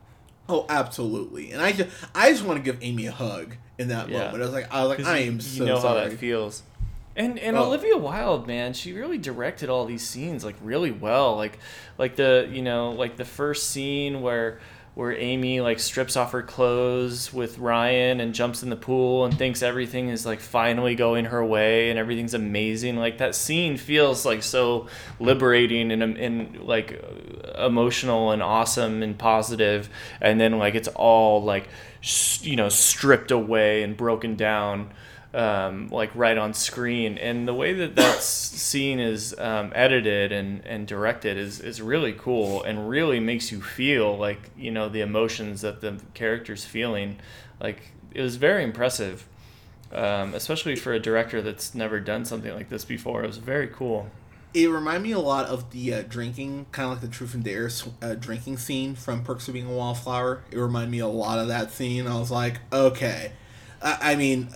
[SPEAKER 1] Oh, absolutely. And I just, I just want to give Amy a hug in that
[SPEAKER 2] Yeah.
[SPEAKER 1] moment. I was like, I was like, I am
[SPEAKER 2] you
[SPEAKER 1] so
[SPEAKER 2] know
[SPEAKER 1] sorry.
[SPEAKER 2] how that feels. And and
[SPEAKER 1] Oh.
[SPEAKER 2] Olivia Wilde, man, she really directed all these scenes like really well. Like like the you know like the first scene where where Amy like strips off her clothes with Ryan and jumps in the pool and thinks everything is like finally going her way and everything's amazing. Like that scene feels like so liberating and um, and like emotional and awesome and positive. And then like it's all like you know stripped away and broken down um, like right on screen. And the way that that scene is um, edited and, and directed is, is really cool and really makes you feel like, you know, the emotions that the character's feeling. Like, it was very impressive, um, especially for a director that's never done something like this before. It was very cool.
[SPEAKER 1] It reminded me a lot of the uh, drinking, kind of like the Truth and Dare uh, drinking scene from Perks of Being a Wallflower. It reminded me a lot of that scene. I was like, okay. I, I mean,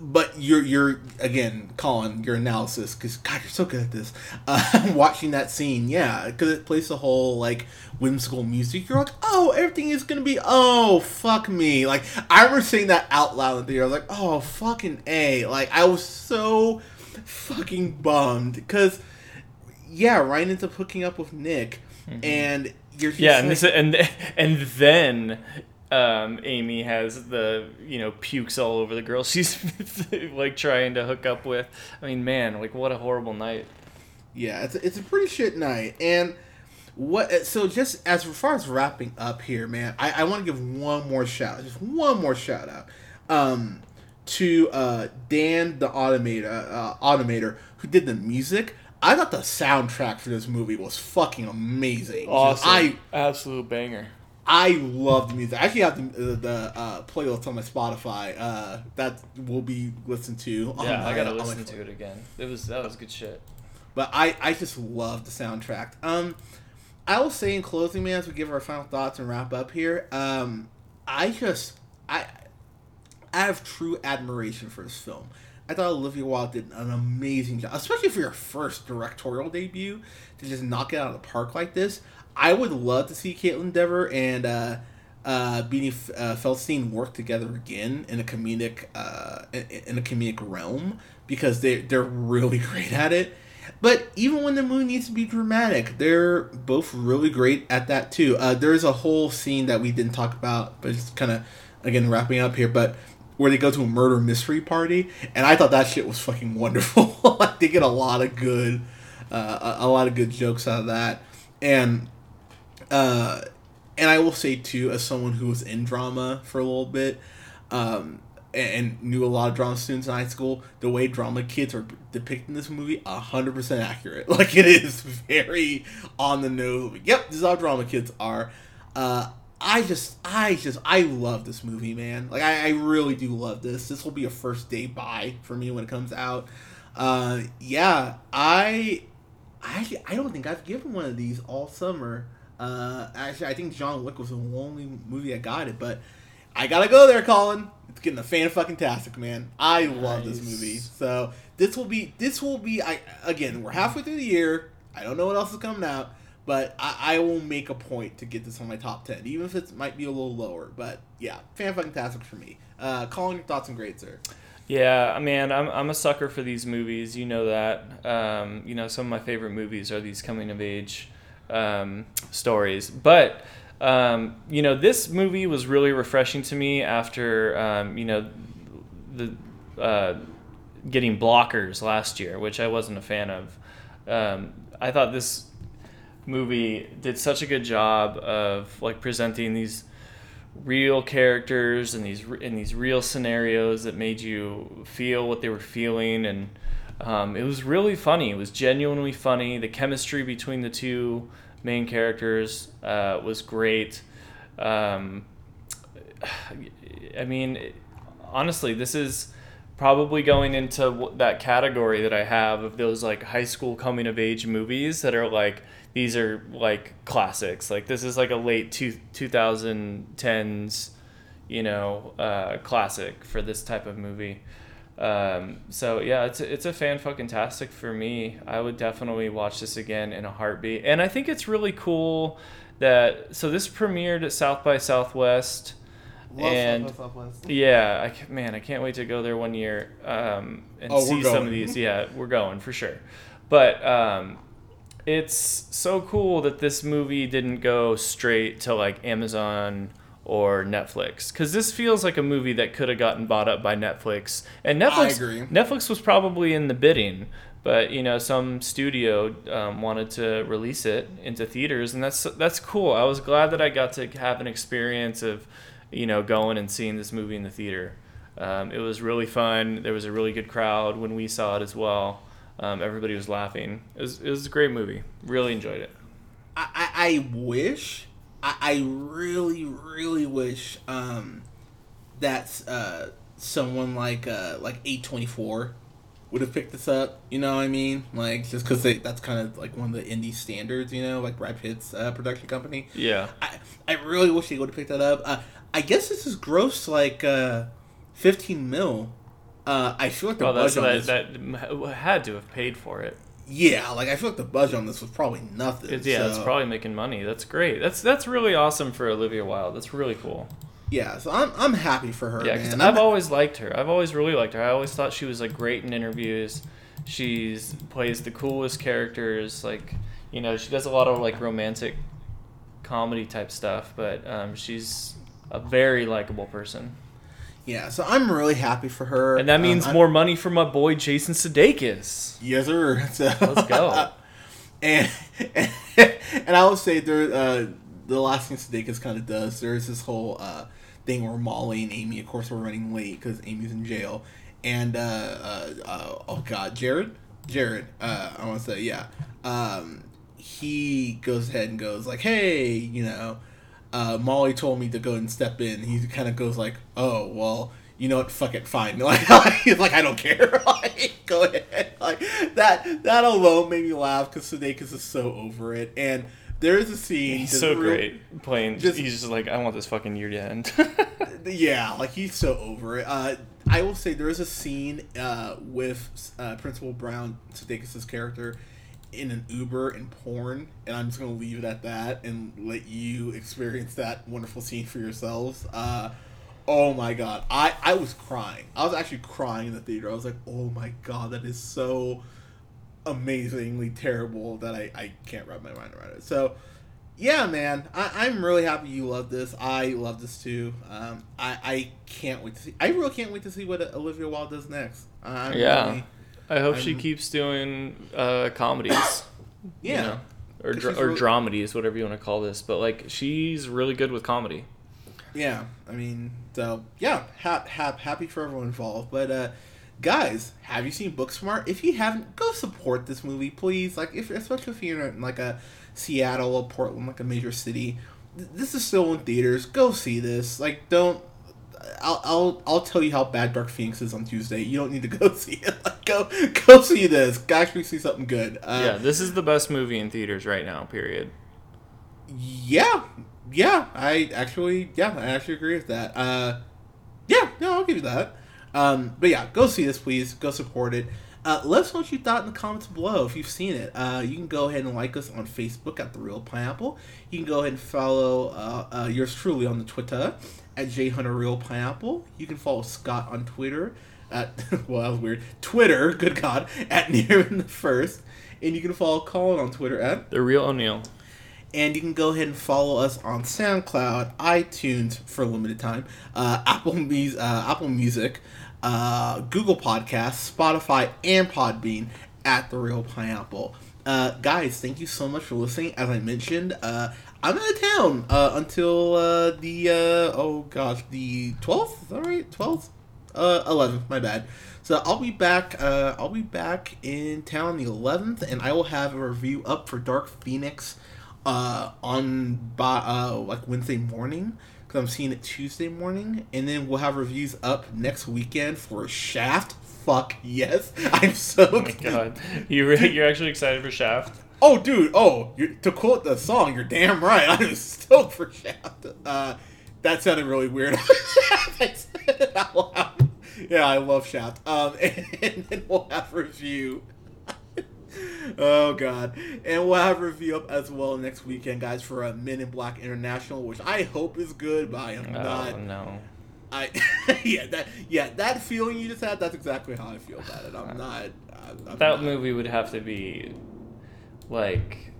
[SPEAKER 1] but you're you're again, Colin, your analysis because God, you're so good at this. Uh, watching that scene, yeah, because it plays the whole like whimsical music. You're like, oh, everything is gonna be, oh, fuck me. Like I remember saying that out loud in the theater. I was like, oh, fucking a. Like I was so fucking bummed because yeah, Ryan ends up hooking up with Nick, and you're just
[SPEAKER 2] Yeah, and this and and then um, Amy has the you know pukes all over the girl she's like trying to hook up with. I mean, man, like what a horrible night.
[SPEAKER 1] yeah, it's a, it's a pretty shit night, and what? So just as far as wrapping up here, man, I, I want to give one more shout, just one more shout out, um, to uh, Dan the Automator, uh, Automator, who did the music. I thought the soundtrack for this movie was fucking amazing. I
[SPEAKER 2] absolute banger.
[SPEAKER 1] I love the music. I actually have the the, the uh, playlist on my Spotify. Uh, that will be listened to. on
[SPEAKER 2] Yeah, I gotta listen to it again. It was that was good shit.
[SPEAKER 1] But I I just love the soundtrack. Um, I will say in closing, man, as we give our final thoughts and wrap up here. Um, I just I I have true admiration for this film. I thought Olivia Wilde did an amazing job, especially for your first directorial debut to just knock it out of the park like this. I would love to see Kaitlyn Dever and uh, uh, Beanie F- uh, Feldstein work together again in a comedic uh, in, a comedic realm because they they're really great at it. But even when the movie needs to be dramatic, they're both really great at that too. Uh, there's a whole scene that we didn't talk about, but it's kind of again wrapping up here. But where they go to a murder mystery party, and I thought that shit was fucking wonderful. like they get a lot of good, uh, a, a lot of good jokes out of that. and uh, and I will say too, as someone who was in drama for a little bit, um, and, and knew a lot of drama students in high school, the way drama kids are depicted in this movie, hundred percent accurate. Like it is very on the nose. Yep, this is how drama kids are. Uh, I just, I just, I love this movie, man. Like I, I really do love this. This will be a first day buy for me when it comes out. Uh, yeah, I, I, I don't think I've given one of these all summer. Uh, actually, I think John Wick was the only movie I got it, but I gotta go there, Colin. It's getting a fan fucking tastic, man. I love this movie. So this will be, this will be. I again, we're halfway through the year. I don't know what else is coming out, but I, I will make a point to get this on my top ten, even if it might be a little lower. But yeah, fan fucking tastic for me. Uh, Colin, your thoughts and grades, sir.
[SPEAKER 2] Yeah, I mean, I'm, I'm a sucker for these movies. You know that. Um, you know, some of my favorite movies are these coming of age um, stories. But, um, you know, this movie was really refreshing to me after, um, you know, the uh, getting blockers last year, which I wasn't a fan of. Um, I thought this movie did such a good job of like presenting these real characters and these in these real scenarios that made you feel what they were feeling and um, it was really funny. It was genuinely funny. The chemistry between the two main characters uh, was great. Um, i mean honestly this is probably going into that category that i have of those like high school coming of age movies that are like these are like classics. Like this is like a late two, 2010s you know uh, classic for this type of movie um, so yeah it's a, it's a fan fucking tastic for me i would definitely watch this again in a heartbeat and i think it's really cool that so this premiered at south by southwest and yeah, I ca- man, I can't wait to go there one year um, and
[SPEAKER 1] Oh,
[SPEAKER 2] see some of these. Yeah, we're going for sure. But um, it's so cool that this movie didn't go straight to like Amazon or Netflix because this feels like a movie that could have gotten bought up by Netflix. And Netflix,
[SPEAKER 1] agree.
[SPEAKER 2] Netflix was probably in the bidding, but you know some studio um, wanted to release it into theaters, and that's that's cool. I was glad that I got to have an experience of you know going and seeing this movie in the theater. Um, it was really fun. There was a really good crowd when we saw it as well. Um, everybody was laughing. It was, it was a great movie. Really enjoyed it.
[SPEAKER 1] I, I wish, I, I really, really wish um, that uh, someone like uh, like A24 would have picked this up. You know what I mean? Like just because that's kind of like one of the indie standards. You know, like Brad Pitt's uh, production company.
[SPEAKER 2] Yeah.
[SPEAKER 1] I I really wish they would have picked that up. Uh, I guess this is gross like uh, fifteen mil. Uh, I feel like the
[SPEAKER 2] Well,
[SPEAKER 1] budget
[SPEAKER 2] that, that had to have paid for it.
[SPEAKER 1] Yeah, like I feel like the budget on this was probably nothing.
[SPEAKER 2] It's, yeah, it's probably making money. That's great. That's that's really awesome for Olivia Wilde. That's really cool.
[SPEAKER 1] Yeah, so I'm I'm happy for her.
[SPEAKER 2] Yeah, because. I've
[SPEAKER 1] I'm-
[SPEAKER 2] always liked her. I've always really liked her. I always thought she was like great in interviews. She's plays the coolest characters. Like, you know, she does a lot of like romantic comedy type stuff, but um, she's a very likable person.
[SPEAKER 1] Yeah, so I'm really happy for her,
[SPEAKER 2] And that
[SPEAKER 1] Um,
[SPEAKER 2] means
[SPEAKER 1] I'm-
[SPEAKER 2] more money for my boy Jason Sudeikis.
[SPEAKER 1] Yes, sir. So,
[SPEAKER 2] Let's go.
[SPEAKER 1] and and I will say there, uh, the last thing Sudeikis kind of does. There's this whole uh, thing where Molly and Amy, of course, we're running late because Amy's in jail, and uh, uh, uh, oh god, Jared, Jared, uh, I want to say yeah, um, he goes ahead and goes like, hey, you know. Uh, Molly told me to go and step in. He kind of goes like, "Oh well, you know what? Fuck it, fine." Like, he's like, "I don't care." like, go ahead. Like that. That alone made me laugh because Sudeikis is so over it. And there is a scene.
[SPEAKER 2] He's so
[SPEAKER 1] real-
[SPEAKER 2] great playing.
[SPEAKER 1] just-
[SPEAKER 2] he's just like, I want this fucking year to end.
[SPEAKER 1] Yeah, like he's so over it. Uh, I will say there is a scene uh, with uh, Principal Brown, Sudeikis' character, in an Uber in porn, and I'm just gonna leave it at that and let you experience that wonderful scene for yourselves. Uh, oh my god, I I was crying. I was actually crying in the theater. I was like, oh my god, that is so amazingly terrible that I I can't wrap my mind around it. So yeah, man, I, I'm really happy you love this. I love this too. Um, I, I can't wait to see. I really can't wait to see what Olivia Wilde does next. I'm
[SPEAKER 2] Yeah.
[SPEAKER 1] really-
[SPEAKER 2] I hope she
[SPEAKER 1] I'm-
[SPEAKER 2] keeps doing uh, comedies.
[SPEAKER 1] yeah.
[SPEAKER 2] You know? or
[SPEAKER 1] she's
[SPEAKER 2] or
[SPEAKER 1] really-
[SPEAKER 2] dramedies, whatever you want to call this. But like she's really good with comedy.
[SPEAKER 1] Yeah, I mean, so yeah, hap, hap, happy for everyone involved. But uh, guys, have you seen Booksmart? If you haven't, go support this movie, please. Like, if especially if you're in like a Seattle or Portland, like a major city, th- this is still in theaters. Go see this. Like, don't. I'll, I'll I'll tell you how bad Dark Phoenix is on Tuesday. You don't need to go see it. Like, go go see this. Actually see something good. Uh,
[SPEAKER 2] yeah, this is the best movie in theaters right now. Period.
[SPEAKER 1] Yeah, yeah. I actually, yeah, I actually agree with that. Uh, yeah, no, I'll give you that. Um, but yeah, go see this, please. Go support it. Uh, let us know what you thought in the comments below if you've seen it. Uh, you can go ahead and like us on Facebook at The Reel Pineapple. You can go ahead and follow uh, uh, yours truly on the Twitter at JHunterReelPineapple. You can follow Scott on Twitter at, well, that was weird, Twitter, good God, at Nearman the First. And you can follow Colin on Twitter at
[SPEAKER 2] The Reel O'Neal.
[SPEAKER 1] and you can go ahead and follow us on SoundCloud, iTunes for a limited time, uh, Apple, uh, Apple Music, uh, Google Podcasts, Spotify, and Podbean at The Reel Pineapple. Uh, guys, thank you so much for listening. As I mentioned, uh, I'm out of town uh, until uh, the, uh, oh gosh, the 12th? Is that right? 12th? Uh, 11th, my bad. So I'll be back. Uh, I'll be back in town the 11th, and I will have a review up for Dark Phoenix uh, on by uh, like Wednesday morning because I'm seeing it Tuesday morning, and then we'll have reviews up next weekend for Shaft. Fuck yes, I'm so.
[SPEAKER 2] Oh my god, you re- you're actually excited for Shaft?
[SPEAKER 1] Oh, dude. Oh, to quote the song, you're damn right. I'm stoked for Shaft. Uh, that sounded really weird. I said it out loud. yeah, I love Shaft. Um, and, then we'll have review. Oh god, and we'll have review up as well next weekend, guys, for uh, Men in Black International, which I hope is good, but I am
[SPEAKER 2] Oh
[SPEAKER 1] not.
[SPEAKER 2] no.
[SPEAKER 1] I yeah that yeah that feeling you just had. That's exactly how I feel about it. I'm not. I'm, I'm
[SPEAKER 2] That
[SPEAKER 1] not-
[SPEAKER 2] movie would have to be like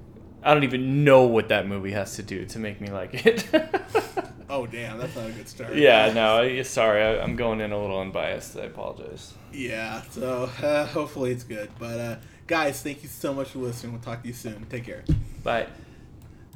[SPEAKER 2] I don't even know what that movie has to do to make me like it.
[SPEAKER 1] Oh damn, that's not a good start.
[SPEAKER 2] yeah, no, sorry, I, I'm going in a little unbiased. I apologize.
[SPEAKER 1] Yeah, so uh, hopefully it's good. But uh, guys, thank you so much for listening. We'll talk to you soon. Take care.
[SPEAKER 2] Bye.